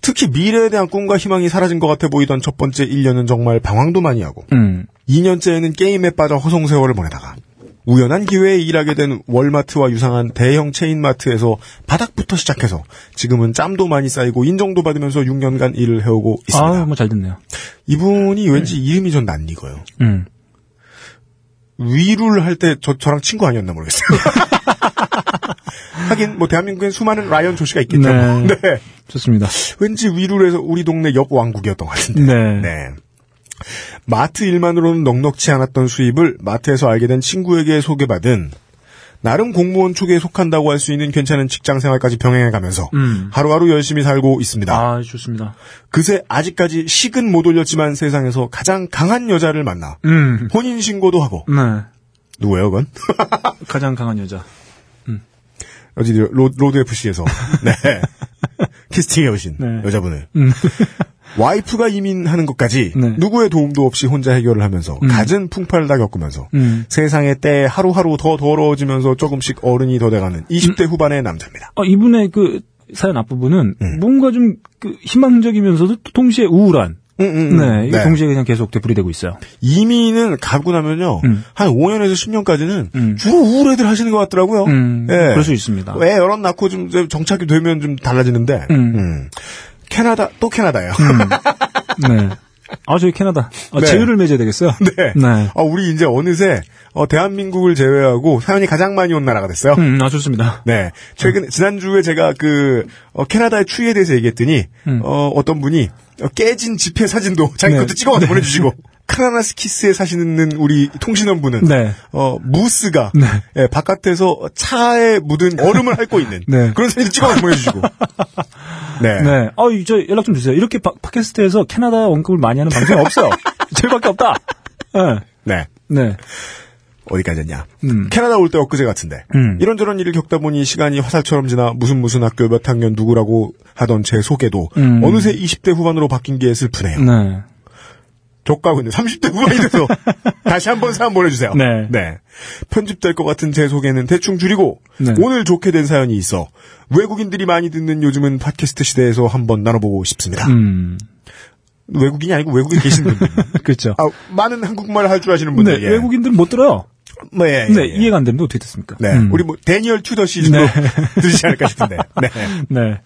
S3: 특히 미래에 대한 꿈과 희망이 사라진 것 같아 보이던 첫 번째 1년은 정말 방황도 많이 하고
S2: 음,
S3: 2년째에는 게임에 빠져 허송 세월을 보내다가 우연한 기회에 일하게 된 월마트와 유상한 대형 체인마트에서 바닥부터 시작해서 지금은 짬도 많이 쌓이고 인정도 받으면서 6년간 일을 해오고 있습니다.
S2: 아, 뭐잘 됐네요.
S3: 이분이 왠지 이름이 전 낯익어요.
S2: 음,
S3: 위루를 할 때 저, 저랑 친구 아니었나 모르겠어요. [laughs] 하긴 뭐 대한민국엔 수많은 라이언 조씨가 있겠죠.
S2: 네. [laughs]
S3: 네.
S2: 좋습니다.
S3: 왠지 위루를 해서 우리 동네 옆 왕국이었던 것 같은데.
S2: 네.
S3: 네. 마트 일만으로는 넉넉치 않았던 수입을 마트에서 알게 된 친구에게 소개받은 나름 공무원 축에 속한다고 할 수 있는 괜찮은 직장 생활까지 병행해가면서
S2: 음.
S3: 하루하루 열심히 살고 있습니다.
S2: 아, 좋습니다.
S3: 그새 아직까지 식은 못 올렸지만 세상에서 가장 강한 여자를 만나
S2: 음.
S3: 혼인 신고도 하고
S2: 네.
S3: 누구예요, 그건? [laughs]
S2: 가장 강한 여자.
S3: 어디 로, Road FC에서 네. [laughs] 캐스팅해 오신
S2: 네.
S3: 여자분을
S2: 음.
S3: 와이프가 이민하는 것까지
S2: 네.
S3: 누구의 도움도 없이 혼자 해결을 하면서
S2: 음.
S3: 갖은 풍파를 다 겪으면서
S2: 음.
S3: 세상의 때 하루하루 더 더러워지면서 조금씩 어른이 더 돼가는 20대 후반의 남자입니다.
S2: 어, 이분의 그 사연 앞부분은
S3: 음.
S2: 뭔가 좀 그 희망적이면서도 또 동시에 우울한.
S3: 음, 음,
S2: 네, 이게
S3: 네.
S2: 동시에 그냥 계속 되풀이되고 있어요.
S3: 이민은 가고 나면요
S2: 음.
S3: 한 5년에서 10년까지는
S2: 음.
S3: 주로 우울 애들 하시는 것 같더라고요.
S2: 음,
S3: 예.
S2: 그럴 수 있습니다.
S3: 애 여럿 낳고 좀 정착이 되면 좀 달라지는데
S2: 음.
S3: 음. 캐나다 또 캐나다예요. [laughs]
S2: 네. 아, 저희 캐나다. 아,
S3: 네.
S2: 제휴를 맺어야 되겠어요? [laughs]
S3: 네.
S2: 네.
S3: 아, 우리 이제 어느새 어, 대한민국을 제외하고 사연이 가장 많이 온 나라가 됐어요.
S2: 음, 아, 좋습니다.
S3: 네. 최근, 지난주에 제가 그, 어, 캐나다의 추위에 대해서 얘기했더니,
S2: 음.
S3: 어, 어떤 분이 어, 깨진 지폐 사진도 [laughs] 자기
S2: 네.
S3: 것도 찍어서 보내주시고, 카나나스키스에 사시는 우리 통신원분은,
S2: 네.
S3: 어, 무스가,
S2: 네.
S3: 예, 바깥에서 차에 묻은 얼음을 핥고 있는,
S2: 네.
S3: 그런 사진을 찍어서 보내주시고, 네.
S2: 네. 어, 이- 저 연락 좀 주세요. 이렇게 파, 팟캐스트에서 캐나다 언급을 많이 하는 방송이 없어요. [laughs] 저희밖에 없다. 네.
S3: 네.
S2: 네.
S3: 어디까지 했냐.
S2: 음.
S3: 캐나다 올 때 엊그제 같은데,
S2: 음.
S3: 이런저런 일을 겪다 보니 시간이 화살처럼 지나 무슨 무슨 학교 몇 학년 누구라고 하던 제 소개도
S2: 음.
S3: 어느새 20대 후반으로 바뀐 게 슬프네요.
S2: 네.
S3: 족가고 있는 30대 후반이 돼서 [laughs] 다시 한번 사연 보내주세요.
S2: 네.
S3: 편집될 것 같은 제 소개는 대충 줄이고
S2: 네.
S3: 오늘 좋게 된 사연이 있어 외국인들이 많이 듣는 요즘은 팟캐스트 시대에서 한번 나눠보고 싶습니다.
S2: 음.
S3: 외국인이 아니고 외국에 계신 분들. [laughs]
S2: 그렇죠.
S3: 아, 많은 한국말 할 줄 아시는 분들.
S2: 네,
S3: 예.
S2: 외국인들은 못 들어요.
S3: 뭐, 예, 예,
S2: 네,
S3: 예.
S2: 이해가 안 되는데 어떻게 됐습니까?
S3: 네.
S2: 음.
S3: 우리 뭐 데니얼 튜더 시즌으로 [laughs] 들으시지 않을까 싶은데. 네. [laughs]
S2: 네.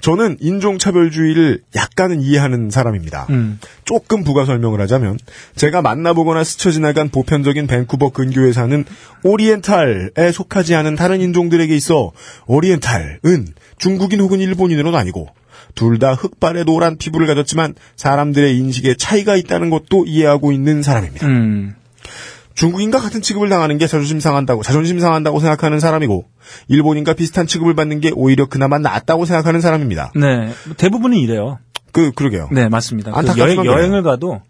S3: 저는 인종차별주의를 약간은 이해하는 사람입니다.
S2: 음.
S3: 조금 부가 설명을 하자면 제가 만나보거나 스쳐 지나간 보편적인 밴쿠버 근교에 사는 오리엔탈에 속하지 않은 다른 인종들에게 있어 오리엔탈은 중국인 혹은 일본인으로 나뉘고 둘 다 흑발의 노란 피부를 가졌지만 사람들의 인식에 차이가 있다는 것도 이해하고 있는 사람입니다.
S2: 음.
S3: 중국인과 같은 취급을 당하는 게 자존심 상한다고 자존심 상한다고 생각하는 사람이고 일본인과 비슷한 취급을 받는 게 오히려 그나마 낫다고 생각하는 사람입니다.
S2: 네. 대부분은 이래요.
S3: 그 그러게요.
S2: 네, 맞습니다. 그 여행, 여행을 가도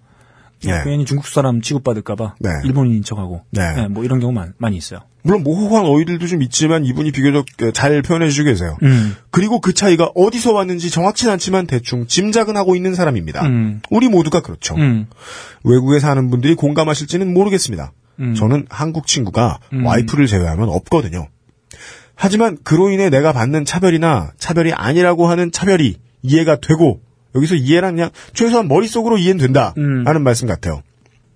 S3: 예.
S2: 괜히 중국 사람 취급받을까봐
S3: 네.
S2: 일본인인 척하고
S3: 네.
S2: 네, 뭐 이런 경우 많, 많이 있어요.
S3: 물론 모호한 어휘들도 좀 있지만 이분이 비교적 어, 잘 표현해 주시고 계세요.
S2: 음.
S3: 그리고 그 차이가 어디서 왔는지 정확치는 않지만 대충 짐작은 하고 있는 사람입니다.
S2: 음.
S3: 우리 모두가 그렇죠.
S2: 음.
S3: 외국에 사는 분들이 공감하실지는 모르겠습니다.
S2: 음.
S3: 저는 한국 친구가
S2: 음.
S3: 와이프를 제외하면 없거든요. 하지만 그로 인해 내가 받는 차별이나 차별이 아니라고 하는 차별이 이해가 되고 여기서 이해란 그냥 최소한 머릿속으로 이해는 된다
S2: 음.
S3: 하는 말씀 같아요.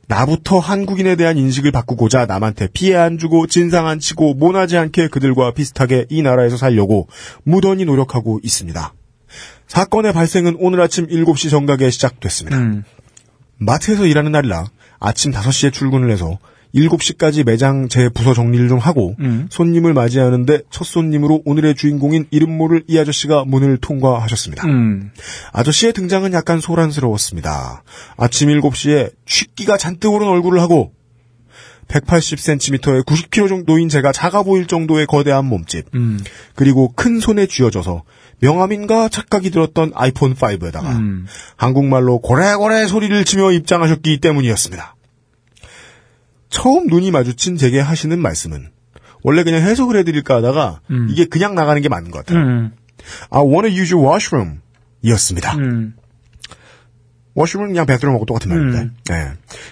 S3: 나부터 한국인에 대한 인식을 바꾸고자 남한테 피해 안 주고 진상 안 치고 모나지 않게 그들과 비슷하게 이 나라에서 살려고 무던히 노력하고 있습니다. 사건의 발생은 오늘 아침 7시 정각에 시작됐습니다.
S2: 음.
S3: 마트에서 일하는 날이라 아침 5시에 출근을 해서 7시까지 매장 제 부서 정리를 좀 하고
S2: 음.
S3: 손님을 맞이하는데 첫 손님으로 오늘의 주인공인 이름 모를 이 아저씨가 문을 통과하셨습니다.
S2: 음.
S3: 아저씨의 등장은 약간 소란스러웠습니다. 아침 7시에 취기가 잔뜩 오른 얼굴을 하고 180cm에 90kg 정도인 제가 작아 보일 정도의 거대한 몸집
S2: 음.
S3: 그리고 큰 손에 쥐어져서 명함인가 착각이 들었던 아이폰 5에다가
S2: 음.
S3: 한국말로 고래고래 소리를 치며 입장하셨기 때문이었습니다. 처음 눈이 마주친 제게 하시는 말씀은 원래 그냥 해석을 해드릴까 하다가
S2: 음.
S3: 이게 그냥 나가는 게 맞는 것 같아요.
S2: 음.
S3: I wanna use your washroom 이었습니다.
S2: 음.
S3: 워시룸은 그냥 베드룸하고 똑같은 말입니다.
S2: 음.
S3: 네.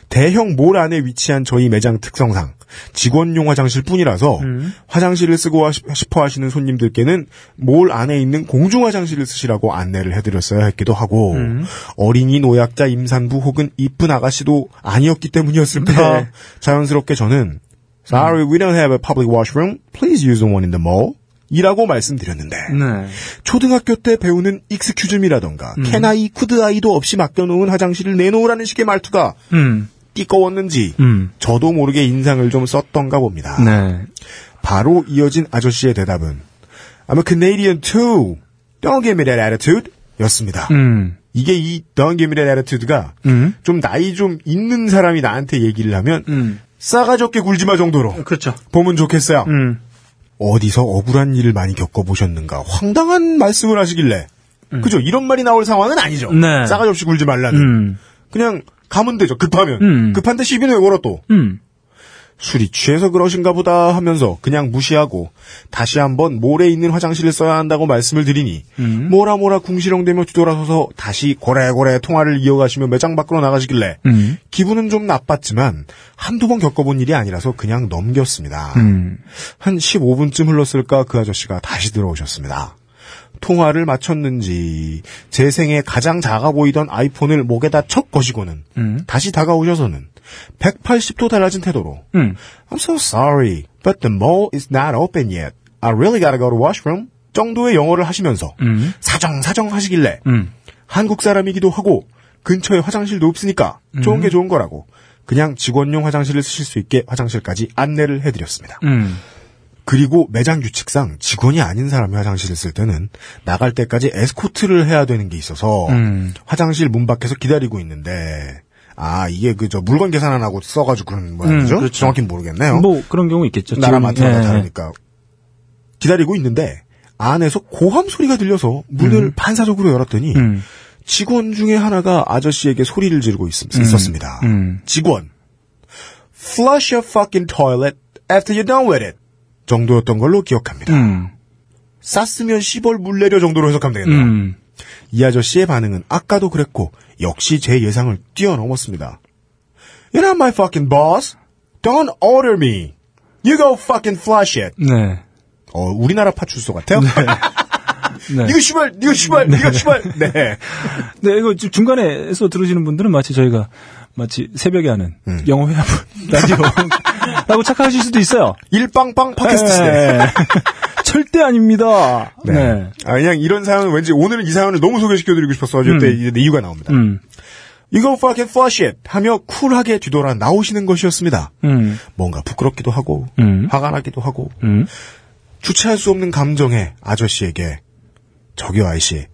S3: 대형 몰 안에 위치한 저희 매장 특성상 직원용 화장실 뿐이라서
S2: 음.
S3: 화장실을 쓰고 하시- 싶어 하시는 손님들께는 몰 안에 있는 공중 화장실을 쓰시라고 안내를 해드렸어야 했기도 하고
S2: 음.
S3: 어린이 노약자 임산부 혹은 이쁜 아가씨도 아니었기 때문이었습니다.
S2: 네.
S3: 자연스럽게 저는 Sorry, we don't have a public washroom. Please use the one in the mall. 이라고 말씀드렸는데
S2: 네.
S3: 초등학교 때 배우는 익스큐즈미라던가
S2: 음.
S3: 캐나이 쿠드아이도 없이 맡겨놓은 화장실을 내놓으라는 식의 말투가
S2: 음.
S3: 띠꺼웠는지
S2: 음.
S3: 저도 모르게 인상을 좀 썼던가 봅니다.
S2: 네.
S3: 바로 이어진 아저씨의 대답은 I'm a Canadian too. Don't give me that attitude. 였습니다.
S2: 음.
S3: 이게 이 Don't give me that attitude가
S2: 음.
S3: 좀 나이 좀 있는 사람이 나한테 얘기를 하면
S2: 음.
S3: 싸가지 없게 굴지 마 정도로
S2: 그렇죠.
S3: 보면 좋겠어요.
S2: 음.
S3: 어디서 억울한 일을 많이 겪어보셨는가 황당한 말씀을 하시길래 그죠 이런 말이 나올 상황은 아니죠.
S2: 음. 네.
S3: 싸가지 없이 굴지 말라는
S2: 음.
S3: 그냥 가면 되죠. 급하면
S2: 음.
S3: 급한데 시비는 왜 걸어 또
S2: 음.
S3: 술이 취해서 그러신가 보다 하면서 그냥 무시하고 다시 한번 모래 있는 화장실을 써야 한다고 말씀을 드리니
S2: 음.
S3: 뭐라 뭐라 궁시렁대며 뒤돌아서서 다시 고래고래 통화를 이어가시며 매장 밖으로 나가시길래
S2: 음.
S3: 기분은 좀 나빴지만 한두 번 겪어본 일이 아니라서 그냥 넘겼습니다.
S2: 음.
S3: 한 15분쯤 흘렀을까 그 아저씨가 다시 들어오셨습니다. 통화를 마쳤는지 제 생에 가장 작아 보이던 아이폰을 목에다 척 거시고는
S2: 음.
S3: 다시 다가오셔서는 180도 달라진 태도로
S2: 음.
S3: I'm so sorry, but the mall is not open yet. I really gotta go to washroom. 정도의 영어를 하시면서
S2: 음.
S3: 사정사정 하시길래
S2: 음.
S3: 한국 사람이기도 하고 근처에 화장실도 없으니까 좋은 게 좋은 거라고 그냥 직원용 화장실을 쓰실 수 있게 화장실까지 안내를 해드렸습니다.
S2: 음.
S3: 그리고 매장 규칙상 직원이 아닌 사람이 화장실을 쓸 때는 나갈 때까지 에스코트를 해야 되는 게 있어서
S2: 음.
S3: 화장실 문 밖에서 기다리고 있는데 아 이게 그 저 물건 계산 안 하고 써가지고 그런 모양이죠?
S2: 음, 그렇죠.
S3: 정확히 모르겠네요.
S2: 뭐 그런 경우 있겠죠. 지금, 예.
S3: 다르니까 기다리고 있는데 안에서 고함 소리가 들려서 문을 반사적으로 열었더니
S2: 음.
S3: 직원 중에 하나가 아저씨에게 소리를 지르고 있, 었습니다
S2: 음.
S3: 직원, flush your fucking toilet after you're done with it 정도였던 걸로 기억합니다.
S2: 음.
S3: 쌌으면 시벌 물 내려 정도로 해석하면 되겠네요.
S2: 음.
S3: 이 아저씨의 반응은 아까도 그랬고 역시 제 예상을 뛰어넘었습니다. You're not my fucking boss. Don't order me. You go fucking flush it.
S2: 네.
S3: 어, 우리나라 파출소 같아요?
S2: 네. [laughs]
S3: 이거 씨발, 이거 씨발, 이거 씨발. [laughs] 네.
S2: 네, 이거 중간에서 들으시는 분들은 마치 저희가 마치 새벽에 하는
S3: 음.
S2: 영어 회합 [laughs] 라디오 라고 착각하실 수도 있어요.
S3: 일빵빵 팟캐스트 시대.
S2: 네. [laughs] 절대 아닙니다.
S3: 네.
S2: 네.
S3: 아, 그냥 이런 사연은 왠지 오늘은 이 사연을 너무 소개시켜드리고 싶었어. 어제 때 이제 이유가 나옵니다.
S2: 음.
S3: 이거 fucking flush it 하며 쿨하게 뒤돌아 나오시는 것이었습니다.
S2: 음.
S3: 뭔가 부끄럽기도 하고
S2: 음.
S3: 화가 나기도 하고
S2: 음.
S3: 주체할 수 없는 감정에 아저씨에게 저기요 아이씨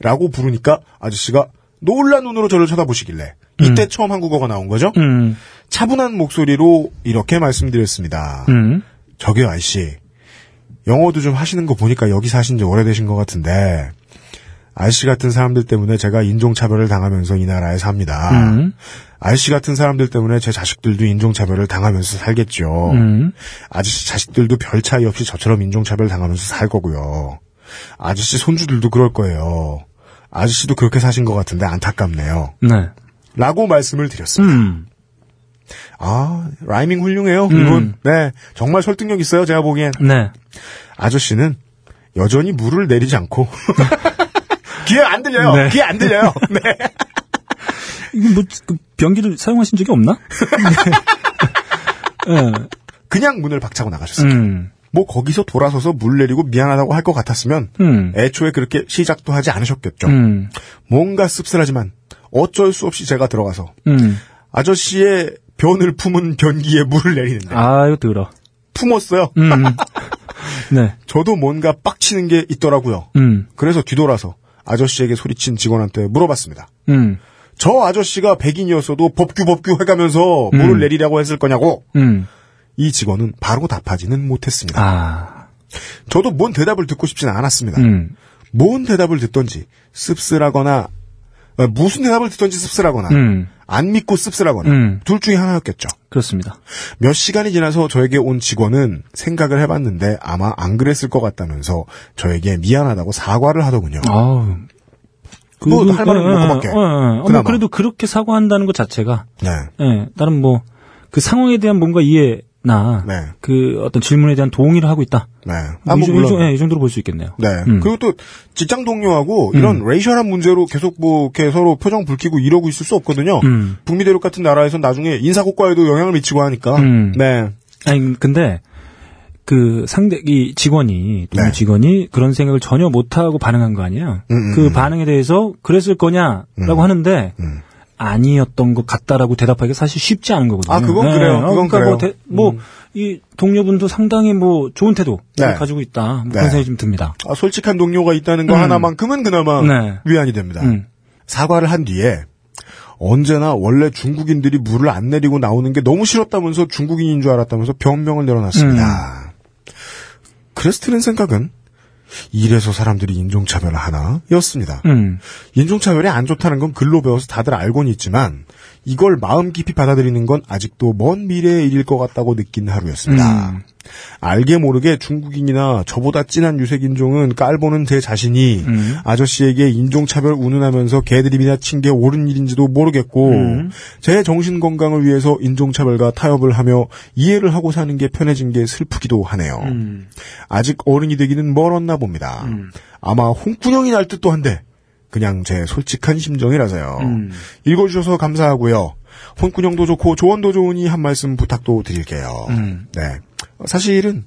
S3: 라고 부르니까 아저씨가 놀란 눈으로 저를 쳐다보시길래 이때 처음 한국어가 나온 거죠.
S2: 음.
S3: 차분한 목소리로 이렇게 말씀드렸습니다.
S2: 음.
S3: 저기요 아저씨 영어도 좀 하시는 거 보니까 여기 사신 지 오래되신 것 같은데 아저씨 같은 사람들 때문에 제가 인종차별을 당하면서 이 나라에 삽니다.
S2: 음.
S3: 아저씨 같은 사람들 때문에 제 자식들도 인종차별을 당하면서 살겠죠.
S2: 음.
S3: 아저씨 자식들도 별 차이 없이 저처럼 인종차별 당하면서 살 거고요. 아저씨 손주들도 그럴 거예요. 아저씨도 그렇게 사신 것 같은데 안타깝네요.
S2: 네.
S3: 라고 말씀을 드렸습니다.
S2: 음.
S3: 아, 라이밍 훌륭해요, 이분. 네. 정말 설득력 있어요, 제가 보기엔.
S2: 네.
S3: 아저씨는 여전히 물을 내리지 않고. [laughs] 귀에 안 들려요.
S2: 네.
S3: 귀에 안 들려요. [laughs] 네.
S2: 이거 뭐, 그 변기를 사용하신 적이 없나? [laughs] 네.
S3: 그냥 문을 박차고 나가셨어요.
S2: 음.
S3: 뭐 거기서 돌아서서 물 내리고 미안하다고 할 것 같았으면
S2: 음.
S3: 애초에 그렇게 시작도 하지 않으셨겠죠.
S2: 음.
S3: 뭔가 씁쓸하지만 어쩔 수 없이 제가 들어가서
S2: 음.
S3: 아저씨의 변을 품은 변기에 물을 내리는데
S2: 아, 이거 들어.
S3: 품었어요.
S2: 음. [laughs] 네.
S3: 저도 뭔가 빡치는 게 있더라고요.
S2: 음.
S3: 그래서 뒤돌아서 아저씨에게 소리친 직원한테 물어봤습니다.
S2: 음.
S3: 저 아저씨가 백인이었어도 법규 법규 해가면서
S2: 음.
S3: 물을 내리라고 했을 거냐고
S2: 음.
S3: 이 직원은 바로 답하지는 못했습니다.
S2: 아.
S3: 저도 뭔 대답을 듣고 싶지는 않았습니다.
S2: 음.
S3: 뭔 대답을 듣던지 씁쓸하거나 어, 무슨 대답을 듣던지 씁쓸하거나
S2: 음.
S3: 안 믿고 씁쓸하거나
S2: 음.
S3: 둘 중에 하나였겠죠.
S2: 그렇습니다.
S3: 몇 시간이 지나서 저에게 온 직원은 생각을 해봤는데 아마 안 그랬을 것 같다면서 저에게 미안하다고 사과를 하더군요.
S2: 아우.
S3: 뭐할 말은 뭐 그거밖에.
S2: 어, 어, 어. 그래도 그렇게 사과한다는 것 자체가,
S3: 네.
S2: 예, 다른 뭐, 그 상황에 대한 뭔가 이해 나,
S3: 네.
S2: 그 어떤 질문에 대한 동의를 하고 있다.
S3: 네.
S2: 뭐
S3: 아,
S2: 이,
S3: 뭐
S2: 정- 이,
S3: 물론.
S2: 정- 예, 이 정도로 볼 수 있겠네요.
S3: 네.
S2: 음.
S3: 그리고 또 직장 동료하고 이런 레이셜한 문제로 계속 뭐 이렇게 서로 표정 붉히고 이러고 있을 수 없거든요.
S2: 음.
S3: 북미 대륙 같은 나라에선 나중에 인사고과에도 영향을 미치고 하니까.
S2: 음.
S3: 네.
S2: 아니, 근데, 그 상대, 이 직원이, 동료
S3: 네.
S2: 직원이 그런 생각을 전혀 못 하고 반응한 거 아니에요?
S3: 음, 음,
S2: 그
S3: 음.
S2: 반응에 대해서 그랬을 거냐라고
S3: 음.
S2: 하는데,
S3: 음.
S2: 아니었던 것 같다라고 대답하기가 사실 쉽지 않은 거거든요.
S3: 아, 그건 그래요. 그건
S2: 그러니까 뭐,
S3: 그래요.
S2: 대- 뭐, 이 동료분도 상당히 뭐 좋은 태도
S3: 네.
S2: 가지고 있다. 뭐
S3: 네.
S2: 그런 생각이 좀 듭니다.
S3: 아, 솔직한 동료가 있다는 거
S2: 음.
S3: 하나만큼은 그나마
S2: 네.
S3: 위안이 됩니다.
S2: 음.
S3: 사과를 한 뒤에 언제나 원래 중국인들이 물을 안 내리고 나오는 게 너무 싫었다면서 중국인인 줄 알았다면서 변명을 내려놨습니다. 그래서 드는 생각은 이래서 사람들이 인종차별 하나? 였습니다.
S2: 음.
S3: 인종차별이 안 좋다는 건 글로 배워서 다들 알고는 있지만 이걸 마음 깊이 받아들이는 건 아직도 먼 미래의 일일 것 같다고 느낀 하루였습니다.
S2: 음.
S3: 알게 모르게 중국인이나 저보다 진한 유색인종은 깔보는 제 자신이
S2: 음.
S3: 아저씨에게 인종차별 운운하면서 개드립이나 친 게 옳은 일인지도 모르겠고
S2: 음.
S3: 제 정신 건강을 위해서 인종차별과 타협을 하며 이해를 하고 사는 게 편해진 게 슬프기도 하네요.
S2: 음.
S3: 아직 어른이 되기는 멀었나 봅니다. 아마 홍군형이 날 듯도 한데 그냥 제 솔직한 심정이라서요.
S2: 음.
S3: 읽어주셔서 감사하고요. 혼군형도 좋고 조언도 좋으니 한 말씀 부탁도 드릴게요.
S2: 음.
S3: 네. 어, 사실은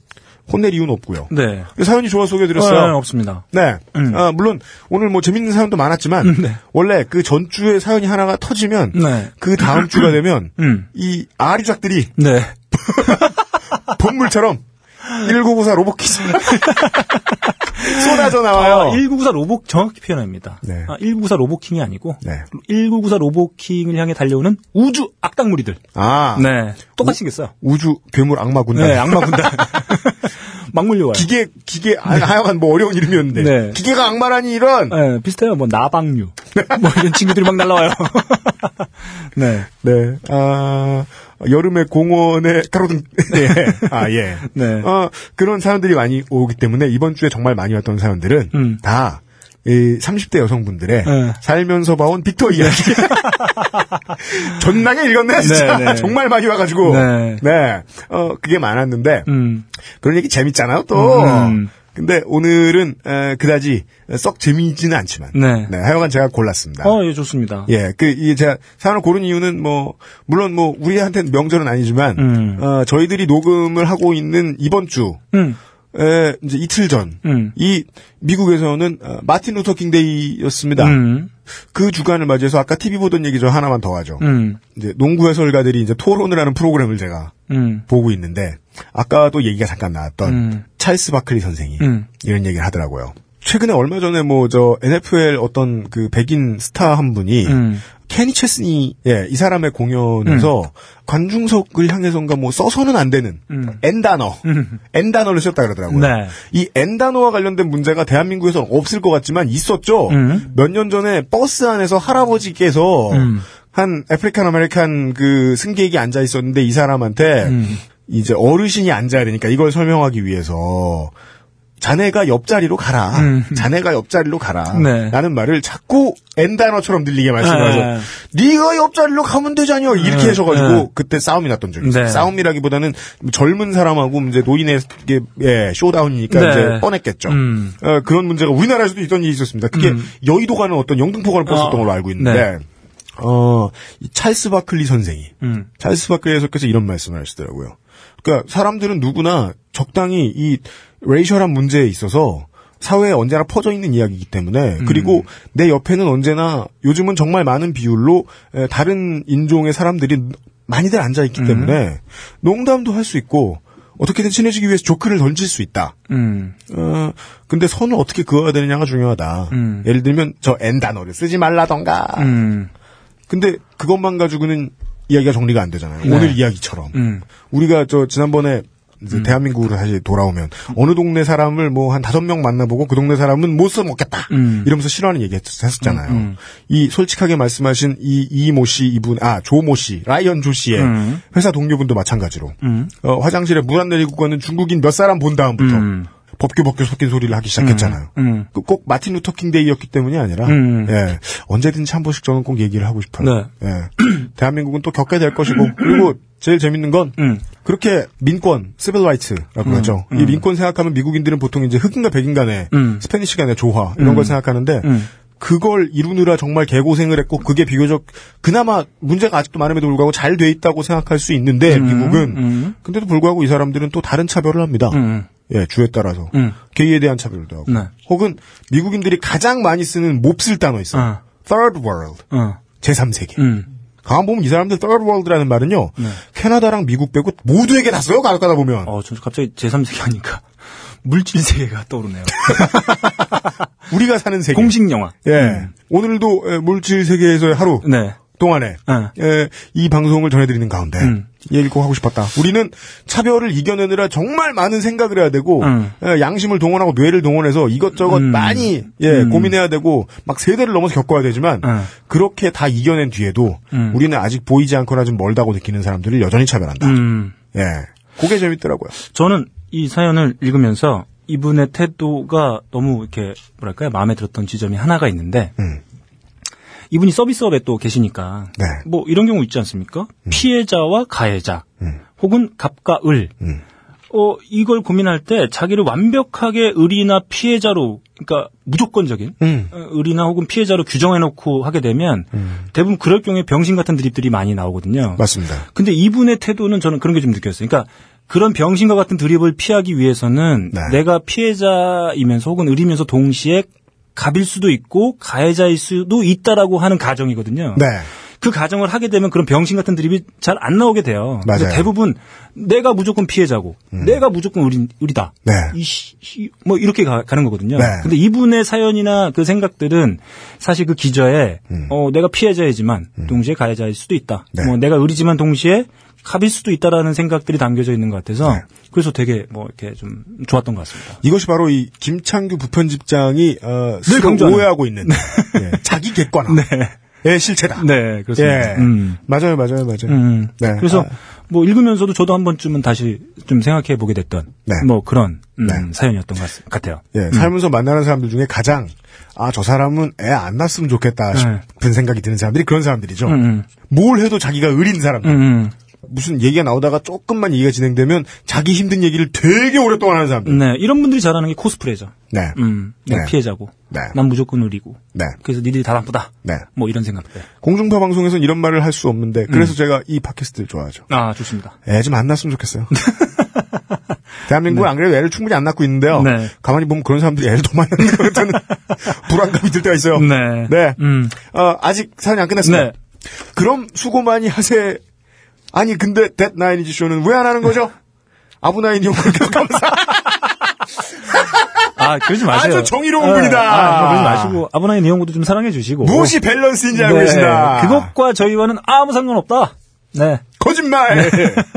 S3: 혼낼 이유는 없고요.
S2: 네.
S3: 사연이 좋아
S2: 어,
S3: 소개해드렸어요.
S2: 없습니다.
S3: 네.
S2: 음.
S3: 아, 물론 오늘 뭐 재밌는 사연도 많았지만
S2: 음, 네.
S3: 원래 그 전주에 사연이 하나가 터지면
S2: 네.
S3: 그 다음 주가 되면
S2: 음.
S3: 이 아류작들이
S2: 네. [laughs]
S3: 본물처럼 1994 로봇키즈 [laughs] 쏟아져 나와요.
S2: 1994 로봇 정확히 표현합니다.
S3: 네.
S2: 아, 1994 로봇킹이 아니고
S3: 네.
S2: 1994 로봇킹을 향해 달려오는 우주 악당무리들.
S3: 아,
S2: 네. 똑같이 생겼어요.
S3: 우주 괴물 악마 군단.
S2: 네, 악마 군단. [laughs] 막 몰려와요.
S3: 기계 기계 아, 하여간 뭐 어려운 이름이었는데
S2: 네.
S3: 기계가 악마라니 이런.
S2: 네, 비슷해요. 뭐 나방류. 뭐 이런 친구들이 막 날라와요. [laughs] 네.
S3: 네. 아, 여름에 공원에 가로등. 네. 아, 예. [laughs]
S2: 네.
S3: 어, 그런 사연들이 많이 오기 때문에 이번 주에 정말 많이 왔던 사연들은
S2: 음.
S3: 다, 이 30대 여성분들의
S2: 네.
S3: 살면서 봐온 빅터 이야기. [laughs] 존나게 읽었네, 진짜.
S2: 네, 네.
S3: 정말 많이 와가지고.
S2: 네.
S3: 어, 그게 많았는데,
S2: 음.
S3: 그런 얘기 재밌잖아요, 또.
S2: 음.
S3: 근데 오늘은, 에, 그다지 썩 재미있지는 않지만.
S2: 네.
S3: 하여간 제가 골랐습니다.
S2: 어, 예, 좋습니다.
S3: 예, 그, 이, 제가 사연을 고른 이유는 뭐, 물론 뭐, 우리한테는 명절은 아니지만,
S2: 음.
S3: 어, 저희들이 녹음을 하고 있는 이번 주,
S2: 음.
S3: 에, 이제 이틀 전,
S2: 음.
S3: 이, 미국에서는, 어, Martin Luther King Day였습니다.
S2: 음.
S3: 그 주간을 맞이해서 아까 TV 보던 얘기 저 하나만 더 하죠.
S2: 음.
S3: 이제 농구 해설가들이 이제 토론을 하는 프로그램을 제가
S2: 음.
S3: 보고 있는데, 아까도 얘기가 잠깐 나왔던,
S2: 음.
S3: 찰스 바클리 선생이,
S2: 음.
S3: 이런 얘기를 하더라고요. 최근에 얼마 전에 뭐, 저, NFL 어떤 그 백인 스타 한 분이,
S2: 음.
S3: 케니 체스니, 예, 이 사람의 공연에서 관중석을 향해서인가 뭐 써서는 안 되는
S2: 음.
S3: N 단어,
S2: 음.
S3: N 단어를 썼다 그러더라고요.
S2: 네.
S3: 이 N 단어와 관련된 문제가 대한민국에서는 없을 것 같지만 있었죠.
S2: 음.
S3: 몇년 전에 버스 안에서 할아버지께서
S2: 음.
S3: 한 African American 그 승객이 앉아 있었는데 이 사람한테
S2: 음.
S3: 이제 어르신이 앉아야 되니까 이걸 설명하기 위해서 자네가 옆자리로 가라.
S2: 음.
S3: 자네가 옆자리로 가라.
S2: 네.
S3: 라는 말을 자꾸 N 단어처럼 들리게 말씀하셔.
S2: 네.
S3: 네가 옆자리로 가면 되잖여. 이렇게
S2: 네.
S3: 하셔가지고
S2: 네.
S3: 그때 싸움이 났던 적이 있어요.
S2: 네.
S3: 싸움이라기보다는 젊은 사람하고 이제 노인의 예, showdown이니까
S2: 네.
S3: 이제 뻔했겠죠.
S2: 음.
S3: 어, 그런 문제가 우리나라에서도 있던 일이 있었습니다. 그게
S2: 음.
S3: 여의도 가는 어떤 영등포 가는 버스였던
S2: 어,
S3: 걸로 알고 있는데, 어, 이 찰스 바클리 선생이
S2: 음.
S3: 찰스 바클리 해석께서 이런 말씀을 하시더라고요. 그러니까 사람들은 누구나 적당히 이 racial한 문제에 있어서 사회에 언제나 퍼져 있는 이야기이기 때문에 그리고 내 옆에는 언제나 요즘은 정말 많은 비율로 에, 다른 인종의 사람들이 많이들 앉아 있기 때문에 농담도 할 수 있고 어떻게든 친해지기 위해서 조크를 던질 수 있다.
S2: 음.
S3: 어, 근데 선을 어떻게 그어야 되느냐가 중요하다.
S2: 음.
S3: 예를 들면 저 N 단어를 쓰지 말라던가.
S2: 음.
S3: 근데 그것만 가지고는 이야기가 정리가 안 되잖아요.
S2: 네.
S3: 오늘 이야기처럼.
S2: 음.
S3: 우리가 저 지난번에 이제 대한민국으로 다시 돌아오면 어느 동네 사람을 뭐 한 다섯 명 만나보고 그 동네 사람은 못 써먹겠다.
S2: 음.
S3: 이러면서 싫어하는 얘기 했- 했었잖아요.
S2: 음, 음.
S3: 이 솔직하게 말씀하신 이 이모 씨 이분 아 조 모 씨 라이언 조 씨의
S2: 음.
S3: 회사 동료분도 마찬가지로
S2: 음.
S3: 어, 화장실에 물 안 내리고 가는 중국인 몇 사람 본 다음부터
S2: 음.
S3: 법규 법규 섞인 소리를 하기 시작했잖아요.
S2: 음.
S3: 그꼭 마틴 루터 킹 데이였기 때문이 아니라
S2: 음.
S3: 예, 언제든지 한 번씩 저는 꼭 얘기를 하고 싶어요.
S2: 네.
S3: 예. [clears throat] 대한민국은 또 겪게 될 것이고 그리고 제일 재밌는 건
S2: 음.
S3: 그렇게 민권, civil rights라고 하죠. 이 민권 생각하면 미국인들은 보통 이제 흑인과 백인 간의
S2: 음.
S3: Spanish 간의 조화 이런 걸 생각하는데
S2: 음.
S3: 그걸 이루느라 정말 개고생을 했고 그게 비교적 그나마 문제가 아직도 많음에도 불구하고 잘 돼 있다고 생각할 수 있는데 미국은
S2: 음.
S3: 근데도 불구하고 이 사람들은 또 다른 차별을 합니다.
S2: 음.
S3: 예, 주에 따라서
S2: 음.
S3: 게이에 대한 차별도 하고
S2: 네.
S3: 혹은 미국인들이 가장 많이 쓰는 몹쓸 단어 있어요.
S2: 어.
S3: Third World.
S2: 어.
S3: 제3세계.
S2: 음.
S3: 가만 보면 이 사람들 third world라는 말은요. 캐나다랑 미국 빼고 모두에게 다 써요. 가다 보면.
S2: 어, 저 갑자기 제3세계 하니까 [laughs] 물질 세계가 떠오르네요. [laughs]
S3: 우리가 사는 세계.
S2: 공식 영화.
S3: 예. 오늘도 에, 물질 세계에서의 하루
S2: 네.
S3: 동안에
S2: 어.
S3: 에, 이 방송을 전해드리는 가운데
S2: 음.
S3: 이 얘기 꼭 하고 싶었다. 우리는 차별을 이겨내느라 정말 많은 생각을 해야 되고
S2: 음.
S3: 에, 양심을 동원하고 뇌를 동원해서 이것저것
S2: 음.
S3: 많이 예,
S2: 음.
S3: 고민해야 되고 막 세대를 넘어서 겪어야 되지만
S2: 어.
S3: 그렇게 다 이겨낸 뒤에도
S2: 음.
S3: 우리는 아직 보이지 않거나 좀 멀다고 느끼는 사람들을 여전히 차별한다.
S2: 음.
S3: 예. 그게 재밌더라고요.
S2: 저는 이 사연을 읽으면서 이분의 태도가 너무 이렇게 뭐랄까요 마음에 들었던 지점이 하나가 있는데
S3: 음.
S2: 이분이 서비스업에 또 계시니까
S3: 네.
S2: 뭐 이런 경우 있지 않습니까? 피해자와 가해자
S3: 음.
S2: 혹은 갑과 을
S3: 음.
S2: 어, 이걸 고민할 때 자기를 완벽하게 을이나 피해자로, 그러니까 무조건적인
S3: 음.
S2: 어, 을이나 혹은 피해자로 규정해놓고 하게 되면 대부분 그럴 경우에 병신 같은 드립들이 많이 나오거든요.
S3: 맞습니다.
S2: 근데 이분의 태도는 저는 그런 게 좀 느꼈어요. 그러니까 그런 병신과 같은 드립을 피하기 위해서는
S3: 네.
S2: 내가 피해자이면서 혹은 을이면서 동시에 갑일 수도 있고 가해자일 수도 있다라고 하는 가정이거든요.
S3: 네.
S2: 그 가정을 하게 되면 그런 병신 같은 드립이 잘 안 나오게 돼요.
S3: 맞아요. 음.
S2: 대부분 내가 무조건 피해자고 내가 무조건 의리, 의리다.
S3: 네.
S2: 이 시- 시- 뭐 이렇게 가, 는 거거든요.
S3: 네.
S2: 근데 이분의 사연이나 그 생각들은 사실 그 기저에 어, 내가 피해자이지만 동시에 가해자일 수도 있다.
S3: 음. 네.
S2: 뭐 내가 의리지만 동시에 갑일 수도 있다라는 생각들이 담겨져 있는 것 같아서
S3: 네.
S2: 그래서 되게 뭐 이렇게 좀 좋았던 것 같습니다.
S3: 이것이 바로 이 김창규 부편집장이 어,
S2: 강조하는.
S3: 오해하고 있는 [laughs] 예, 자기 객관화 의 실체다.
S2: 네, 그렇습니다.
S3: 예.
S2: 음.
S3: 맞아요, 맞아요, 맞아요.
S2: 음.
S3: 네.
S2: 그래서
S3: 아,
S2: 뭐 읽으면서도 저도 한 번쯤은 다시 좀 생각해 보게 됐던
S3: 네.
S2: 뭐 그런 음,
S3: 네.
S2: 사연이었던 것 같- 같아요.
S3: 예, 살면서 만나는 사람들 중에 가장 아 저 사람은 애 안 낳았으면 좋겠다
S2: 네.
S3: 싶은 생각이 드는 사람들이 그런 사람들이죠.
S2: 음, 음.
S3: 뭘 해도 자기가 의린 사람들.
S2: 음, 음.
S3: 무슨 얘기가 나오다가 조금만 얘기가 진행되면 자기 힘든 얘기를 되게 오랫동안 하는 사람들.
S2: 네, 이런 분들이 잘하는 게 코스프레죠.
S3: 네.
S2: 음, 내가
S3: 네.
S2: 피해자고,
S3: 네.
S2: 난 무조건 의리고,
S3: 네.
S2: 그래서 니들이 다 나쁘다.
S3: 네.
S2: 뭐 이런 생각들.
S3: 공중파 방송에서는 이런 말을 할 수 없는데 그래서
S2: 음.
S3: 제가 이 팟캐스트를 좋아하죠.
S2: 아, 좋습니다.
S3: 애 좀 안 낳았으면 좋겠어요. [laughs] 대한민국은 안 그래도 애를 충분히 안 낳고 있는데요.
S2: 네.
S3: 가만히 보면 그런 사람들이 애를 더 많이 낳는 것 같다는 [laughs] 불안감이 들 때가 있어요.
S2: 네.
S3: 네.
S2: 음.
S3: 어, 아직 사연이 안 끝났습니다.
S2: 네.
S3: 그럼 수고 많이 하세. 아니 근데 댓나인이지 쇼는 왜 안 하는 거죠? 아브나인이 형 그렇게 감사.
S2: 아, 그러지 마세요.
S3: 아주 정의로운
S2: 네.
S3: 분이다.
S2: 아, 그러지 마시고, 아브나인 이용구도 좀 사랑해 주시고.
S3: 무엇이 밸런스인지 알고
S2: 네.
S3: 계신다.
S2: 그것과 저희와는 아무 상관없다. 네.
S3: 거짓말.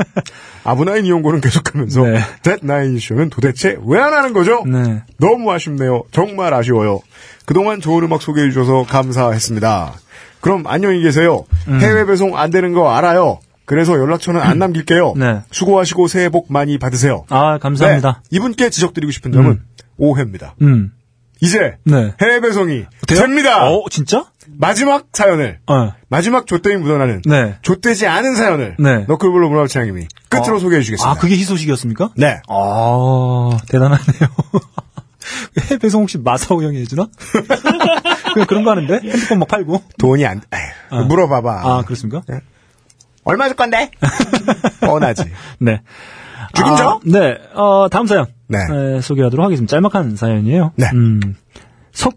S3: [laughs] 아브나인 이용고는 계속하면서
S2: 네.
S3: 댓나인 쇼는 도대체 왜 안 하는 거죠?
S2: 네.
S3: 너무 아쉽네요. 정말 아쉬워요. 그동안 좋은 음악 소개해 주셔서 감사했습니다. 그럼 안녕히 계세요.
S2: 음.
S3: 해외 배송 안 되는 거 알아요. 그래서 연락처는 안 남길게요.
S2: 네.
S3: 수고하시고 새해 복 많이 받으세요.
S2: 아, 감사합니다.
S3: 네, 이분께 지적드리고 싶은 점은
S2: 음.
S3: 오해입니다.
S2: 음.
S3: 이제
S2: 네.
S3: 해외 배송이
S2: 돼요?
S3: 됩니다.
S2: 어, 진짜?
S3: 마지막 사연을
S2: 어.
S3: 마지막 조땜이 묻어나는
S2: 네.
S3: 조대지 않은 사연을
S2: 네.
S3: 너클블로 문화부창님이 끝으로
S2: 어.
S3: 소개해 주시겠습니다.
S2: 아, 그게 희소식이었습니까?
S3: 네.
S2: 아, 대단하네요. [laughs] 해배송 혹시 마사오 형이 해주나? [laughs] 그냥 그런 거 하는데? 핸드폰 막 팔고?
S3: 돈이 안 에휴,
S2: 아.
S3: 물어봐봐.
S2: 아, 그렇습니까?
S3: 얼마 줄 건데? [laughs] 뻔하지.
S2: 네.
S3: 죽인
S2: 아,
S3: 저?
S2: 네. 어, 다음 사연.
S3: 네.
S2: 에, 소개하도록 하겠습니다. 짤막한 사연이에요.
S3: 네.
S2: 음, 석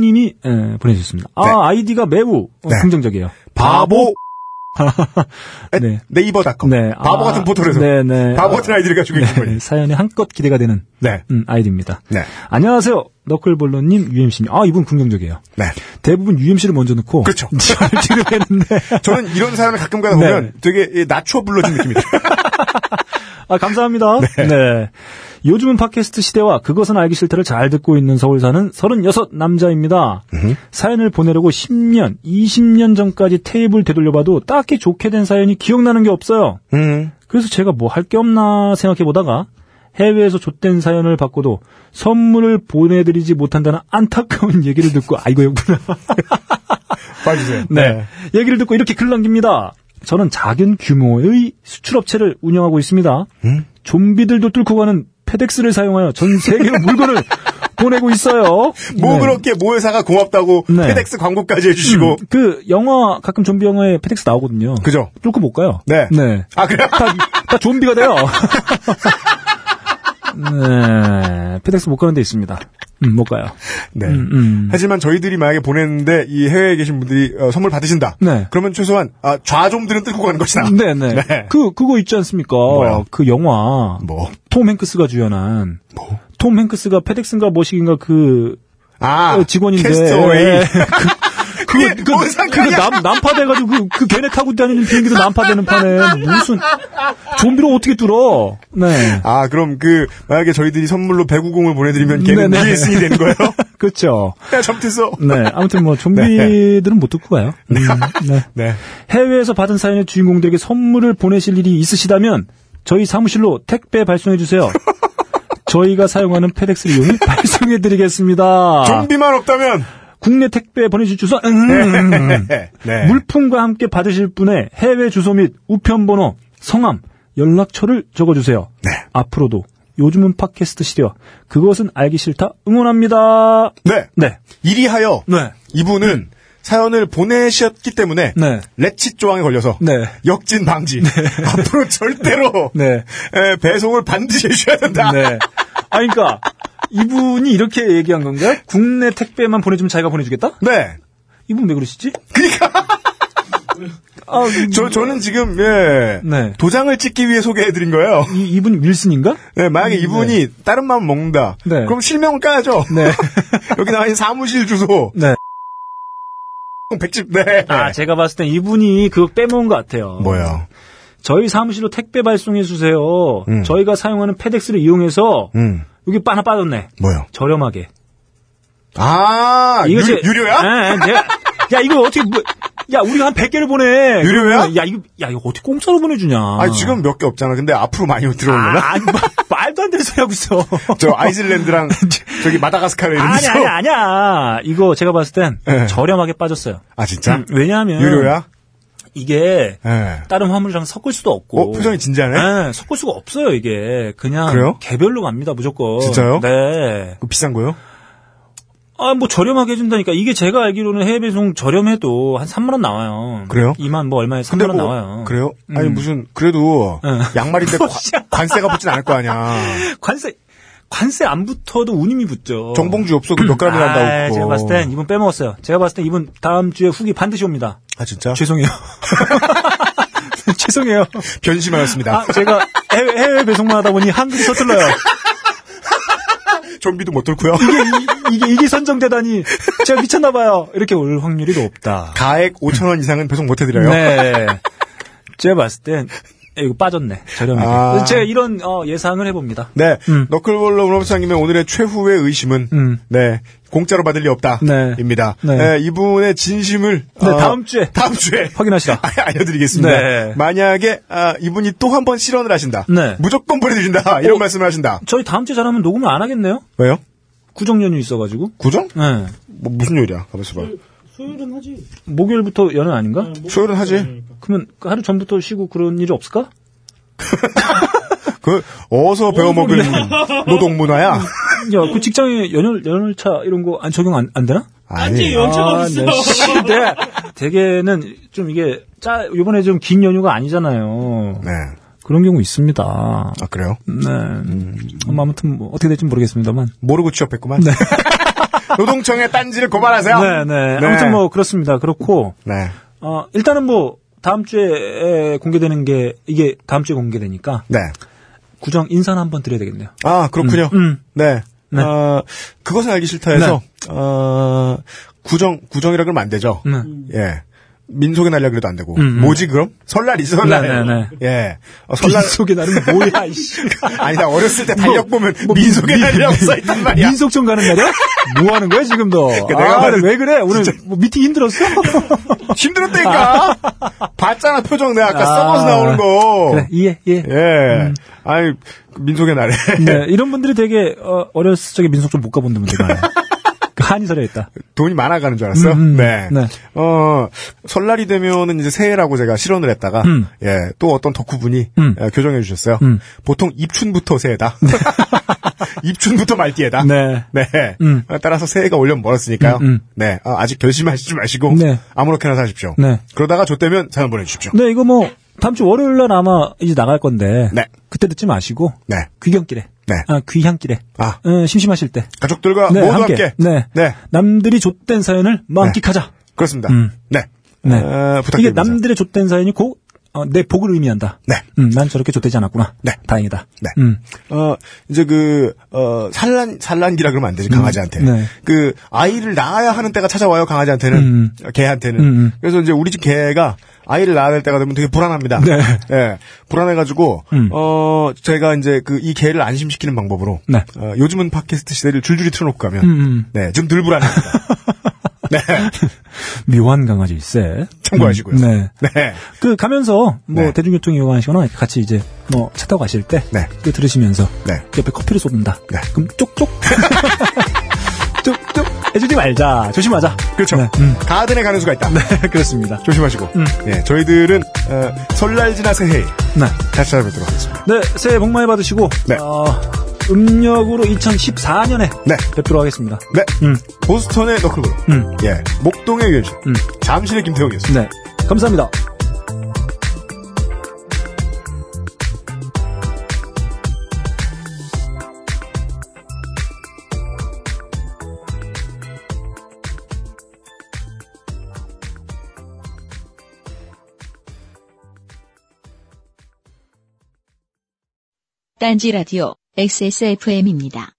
S2: 님이 에, 보내주셨습니다. 아,
S3: 네.
S2: 아이디가 매우 어,
S3: 네.
S2: 긍정적이에요.
S3: 바보. 에, [laughs]
S2: 네.
S3: 네이버닷컴.
S2: 네.
S3: 바보
S2: 아,
S3: 같은 포털에서.
S2: 네, 네.
S3: 바보 같은 아이디를 가지고 있는
S2: 네,
S3: 분이.
S2: 사연이 한껏 기대가 되는
S3: 네.
S2: 음, 아이디입니다.
S3: 네.
S2: 안녕하세요. 너클볼러님, UMC님. 아, 이분 긍정적이에요.
S3: 네.
S2: 대부분 UMC를 먼저 넣고.
S3: 그렇죠. [laughs]
S2: 저를 지급했는데. [laughs]
S3: 저는 이런 사연을 가끔 가다
S2: 네.
S3: 보면 되게 예, 낮춰 불러진 느낌이 들어요.
S2: 아, 감사합니다. [laughs] 네. 요즘은 팟캐스트 시대와 그것은 알기 싫다를 잘 듣고 있는 서울 사는 36 남자입니다. 사연을 보내려고 10년, 20년 전까지 테이블 되돌려봐도 딱히 좋게 된 사연이 기억나는 게 없어요.
S3: 음.
S2: 그래서 제가 뭐 할 게 없나 생각해 보다가 해외에서 좆된 사연을 받고도 선물을 보내드리지 못한다는 안타까운 얘기를 듣고 아 이거였구나. [laughs]
S3: 봐주세요.
S2: 네. 얘기를 듣고 이렇게 글 남깁니다. 저는 작은 규모의 수출업체를 운영하고 있습니다.
S3: 음?
S2: 좀비들도 뚫고 가는 페덱스를 사용하여 전 세계로 [laughs] 물건을 보내고 있어요.
S3: 뭐
S2: 네.
S3: 그렇게 모 회사가 고맙다고
S2: 네.
S3: 페덱스 광고까지 해주시고.
S2: 음, 그 영화 가끔 좀비 영화에 페덱스 나오거든요.
S3: 그죠?
S2: 뚫고 못 가요.
S3: 네.
S2: 네.
S3: 아, 그래요?
S2: 다, 다 좀비가 돼요. [laughs] 네, 페덱스 못 가는 데 있습니다. 음, 못 가요.
S3: 네.
S2: 음, 음.
S3: 하지만 저희들이 만약에 보냈는데 이 해외에 계신 분들이 어, 선물 받으신다.
S2: 네.
S3: 그러면 최소한 아, 좌좀들은 뚫고 가는 것이다.
S2: 네 네.
S3: 네.
S2: 그, 그거 있지 않습니까?
S3: 뭐요?
S2: 그 영화.
S3: 뭐?
S2: 톰 행크스가 주연한.
S3: 뭐?
S2: 톰 행크스가 페덱스인가 뭐식인가 그
S3: 아,
S2: 어, 직원인데.
S3: Cast Away.
S2: 예. [laughs]
S3: 그게
S2: 그,
S3: 뭔 상관이야?
S2: 남, 난파돼가지고 그, 그 걔네 타고 다니는 비행기도 난파되는 판에 무슨 좀비로 어떻게 뚫어? 네.
S3: 아, 그럼 그 만약에 저희들이 선물로 배구공을 보내드리면 걔는
S2: 네네.
S3: 위에 되는 거예요? [laughs]
S2: 그렇죠.
S3: 야, 잘못했어.
S2: 네. 아무튼 뭐 좀비들은 못 뚫고 가요. 음, 네. [laughs]
S3: 네.
S2: 해외에서 받은 사연의 주인공들에게 선물을 보내실 일이 있으시다면 저희 사무실로 택배 발송해 주세요. [laughs] 저희가 사용하는 페덱스를 이용해 발송해 드리겠습니다.
S3: 좀비만 없다면.
S2: 국내 택배 보내실 주소 음,
S3: 네. [laughs] 네.
S2: 물품과 함께 받으실 분의 해외 주소 및 우편번호, 성함, 연락처를 적어주세요.
S3: 네.
S2: 앞으로도 요즘은 팟캐스트 시대와 그것은 알기 싫다 응원합니다.
S3: 네.
S2: 네.
S3: 이리하여
S2: 네.
S3: 이분은 사연을 보내셨기 때문에
S2: 네.
S3: 레칫 조항에 걸려서
S2: 네.
S3: 역진 방지. [laughs] 앞으로 절대로
S2: 네.
S3: 에, 배송을 반드시 해주셔야 된다.
S2: 네. 아, 그러니까 이분이 이렇게 얘기한 건가요? 국내 택배만 보내주면 자기가 보내주겠다?
S3: 네.
S2: 이분 왜 그러시지?
S3: 그러니까
S2: 아,
S3: 저 저는 지금 예
S2: 네.
S3: 도장을 찍기 위해 소개해드린 거예요.
S2: 이, 이분 윌슨인가?
S3: 네, 만약에 이분이 다른 마음 먹는다.
S2: 네.
S3: 그럼 실명을 까야죠.
S2: 네. [laughs]
S3: 여기 나와 있는 사무실 주소.
S2: 네. [laughs]
S3: 백집. 네.
S2: 아, 제가 봤을 땐 이분이 그거 빼먹은 것 같아요.
S3: 뭐요?
S2: 저희 사무실로 택배 발송해 주세요.
S3: 음.
S2: 저희가 사용하는 페덱스를 이용해서
S3: 음.
S2: 여기 하나 빠졌네.
S3: 뭐요?
S2: 저렴하게.
S3: 아,
S2: 이거
S3: 유,
S2: 제-
S3: 유료야?
S2: 네, 내가, 야 이거 어떻게 뭐, 야 우리가 한 100개를 보내.
S3: 유료야?
S2: 야 이거 야 이거 어떻게 공짜로 보내주냐.
S3: 아, 지금 몇 개 없잖아. 근데 앞으로 많이 들어오려나?
S2: 아, 아니, 마- 말도 안 되는 소리 하고 있어. [laughs]
S3: 저 아이슬란드랑 [laughs] 저기 마다가스카르 이런
S2: 아니. 아니 아니야. 이거 제가 봤을 땐
S3: 네.
S2: 저렴하게 빠졌어요.
S3: 아, 진짜?
S2: 음, 왜냐하면
S3: 유료야?
S2: 이게
S3: 예.
S2: 다른 화물이랑 섞을 수도 없고.
S3: 어, 표정이 진지하네?
S2: 네, 섞을 수가 없어요, 이게. 그냥
S3: 그래요?
S2: 개별로 갑니다, 무조건.
S3: 진짜요?
S2: 네.
S3: 그 비싼 거요?
S2: 아, 뭐 저렴하게 해준다니까. 이게 제가 알기로는 해외 배송 저렴해도 한 3만 원 나와요.
S3: 그래요?
S2: 2만 뭐 얼마에 3만
S3: 근데
S2: 원
S3: 뭐,
S2: 나와요.
S3: 그래요? 아니,
S2: 음.
S3: 무슨, 그래도,
S2: 응.
S3: 양말인데 [laughs] 관- 관세가 붙진 않을 거 아니야.
S2: 관세 관세 안 붙어도 운임이 붙죠.
S3: 정봉주 없어, 그몇
S2: 아,
S3: 난다고.
S2: 제가 봤을 땐 이분 빼먹었어요. 제가 봤을 땐 이분 다음 주에 후기 반드시 옵니다.
S3: 아, 진짜?
S2: 죄송해요. [laughs] 죄송해요.
S3: 변심하였습니다.
S2: 아, 제가 해외, 해외 배송만 하다 보니 한글이 서툴러요.
S3: 좀비도 못 뚫고요.
S2: 이게, 이 게, 이게 선정되다니. 제가 미쳤나봐요. 이렇게 올 확률이 높다.
S3: 가액 5천 원 이상은 배송 못 해드려요.
S2: 네. 제가 봤을 땐, 에, 이거 빠졌네. 저렴하게.
S3: 아.
S2: 제가 이런, 어, 예상을 해봅니다.
S3: 네.
S2: 음.
S3: 너클볼러 문화부장님의 오늘의 최후의 의심은,
S2: 음.
S3: 네. 공짜로 받을 리 없다.
S2: 네.
S3: 입니다.
S2: 네.
S3: 네, 이분의 진심을.
S2: 네,
S3: 어,
S2: 다음 주에.
S3: 다음 주에. [laughs]
S2: 확인하시라.
S3: 아, [laughs] 알려드리겠습니다.
S2: 네.
S3: 만약에, 아, 이분이 또 한 번 실언을 하신다.
S2: 네.
S3: 무조건 보내드린다. 이런
S2: 어.
S3: 말씀을 하신다.
S2: 저희 다음 주에 잘하면 녹음을 안 하겠네요?
S3: 왜요?
S2: 구정 연휴 있어가지고.
S3: 구정?
S2: 네.
S3: 뭐, 무슨 요일이야? 가만있어 봐.
S2: 목요일부터 연휴 아닌가?
S3: 수요일은 하지.
S2: 그러면 그 하루 전부터 쉬고 그런 일이 없을까? [laughs]
S3: 그, 어서 배워먹은 [laughs] 노동 문화야?
S2: 야, 그 직장에 연휴, 연휴차 이런 거 안 적용 안, 안 되나?
S3: 아니.
S2: 아, 네. 씨, 네. 대개는 좀 이게 짜, 이번에 좀 긴 연휴가 아니잖아요.
S3: 네.
S2: 그런 경우 있습니다.
S3: 아, 그래요?
S2: 네. 음, 아무튼 뭐 어떻게 될지 모르겠습니다만.
S3: 모르고 취업했구만. [laughs] [laughs] 노동청의 딴지를 고발하세요.
S2: 네, 네. 아무튼 뭐 그렇습니다. 그렇고,
S3: 네.
S2: 어, 일단은 뭐 다음 주에 공개되는 게 이게 다음 주에 공개되니까
S3: 네.
S2: 구정 인사는 한번 드려야 되겠네요.
S3: 아, 그렇군요.
S2: 음.
S3: 네.
S2: 네.
S3: 어, 그것은 알기 싫다 해서, 어, 구정, 구정이라 그러면 안 되죠.
S2: 네.
S3: 예. 민속의 날이라 그래도 안 되고.
S2: 음, 음.
S3: 뭐지, 그럼? 설날이지, 설날.
S2: 네, 네,
S3: 예. 어, 설날.
S2: 민속의 날은 뭐야, 이씨. [laughs]
S3: 아니, 나 어렸을 때 달력 보면 민속의 날이라고 써 있단 말이야.
S2: 민속촌 가는 날이야? 뭐 하는 거야, 지금도? [laughs]
S3: 그러니까 내가
S2: 아, 왜 그래? 오늘 뭐 미팅 힘들었어? [laughs]
S3: 힘들었다니까! 봤잖아, 표정 내가 아까
S2: 아.
S3: 썩어서 나오는 거.
S2: 그래, 이해, 이해.
S3: 예. 아니, 그 민속의 날에.
S2: 네, 이런 분들이 되게, 어, 어렸을 적에 민속촌 못 가본 분들 많아요. 그 한이 서려 있다.
S3: 돈이 많아가는 줄 알았어요?
S2: 음, 음.
S3: 네.
S2: 네.
S3: 어, 설날이 되면은 이제 새해라고 제가 실언을 했다가,
S2: 음.
S3: 예, 또 어떤 덕후분이
S2: 음.
S3: 예, 교정해 주셨어요.
S2: 음.
S3: 보통 입춘부터 새해다. [laughs] 입춘부터 말띠에다.
S2: 네.
S3: 네.
S2: 음.
S3: 어, 따라서 새해가 오려면 멀었으니까요.
S2: 음, 음.
S3: 네. 아, 아직 결심하시지 마시고,
S2: 네.
S3: 아무렇게나 사십시오.
S2: 네.
S3: 그러다가 좆되면 사연 보내주십시오.
S2: 네, 이거 뭐, 다음 주 월요일 날 아마 이제 나갈 건데.
S3: 네.
S2: 그때 듣지 마시고,
S3: 네.
S2: 귀경길에.
S3: 네.
S2: 아, 귀향길에
S3: 아,
S2: 어, 심심하실 때
S3: 가족들과
S2: 네,
S3: 모두 함께.
S2: 네.
S3: 네.
S2: 남들이 좆된 사연을 만끽하자.
S3: 그렇습니다.
S2: 음.
S3: 네.
S2: 네.
S3: 어,
S2: 이게
S3: 부탁드립니다.
S2: 남들의 좆된 사연이 곧 어, 내 복을 의미한다.
S3: 네.
S2: 음, 난 저렇게 좆되지 않았구나.
S3: 네.
S2: 다행이다.
S3: 네.
S2: 음.
S3: 어, 이제 그, 어, 산란, 산란기라 그러면 안 되지, 강아지한테.
S2: 네.
S3: 그, 아이를 낳아야 하는 때가 찾아와요, 강아지한테는.
S2: 음.
S3: 개한테는.
S2: 음, 음.
S3: 그래서 이제 우리 집 개가 아이를 낳아야 될 때가 되면 되게 불안합니다.
S2: 네.
S3: 예. 불안해가지고,
S2: 음.
S3: 어, 제가 이제 그, 이 개를 안심시키는 방법으로.
S2: 네.
S3: 어, 요즘은 팟캐스트 시대를 줄줄이 틀어놓고 가면.
S2: 음, 음.
S3: 네, 좀덜 불안합니다. [laughs] 네. [laughs]
S2: 묘한 강아지일세.
S3: 참고하시고요.
S2: 음, 네.
S3: 네.
S2: 그 가면서 뭐
S3: 네.
S2: 대중교통 이용하시거나 같이 이제 뭐 차 타고 가실 때
S3: 네.
S2: 그 들으시면서
S3: 네.
S2: 옆에 커피를 쏟는다.
S3: 네.
S2: 그럼 쪽쪽 [laughs] 쪽쪽 해주지 말자. 조심하자.
S3: 그렇죠.
S2: 네. 음.
S3: 가든에 가는 수가 있다.
S2: 네, 그렇습니다.
S3: 조심하시고.
S2: 음.
S3: 예, 저희들은, 어, 설날 지나 새해
S2: 네.
S3: 다시 찾아뵙도록 하겠습니다.
S2: 네, 새해 복 많이 받으시고
S3: 네.
S2: 어, 음력으로 2014년에
S3: 네.
S2: 뵙도록 하겠습니다.
S3: 네.
S2: 음.
S3: 보스턴의 너클브로.
S2: 음.
S3: 예. 목동의 유현실.
S2: 음.
S3: 잠실의 김태형이었습니다.
S2: 네. 감사합니다.
S1: 딴지 라디오 XSFM입니다.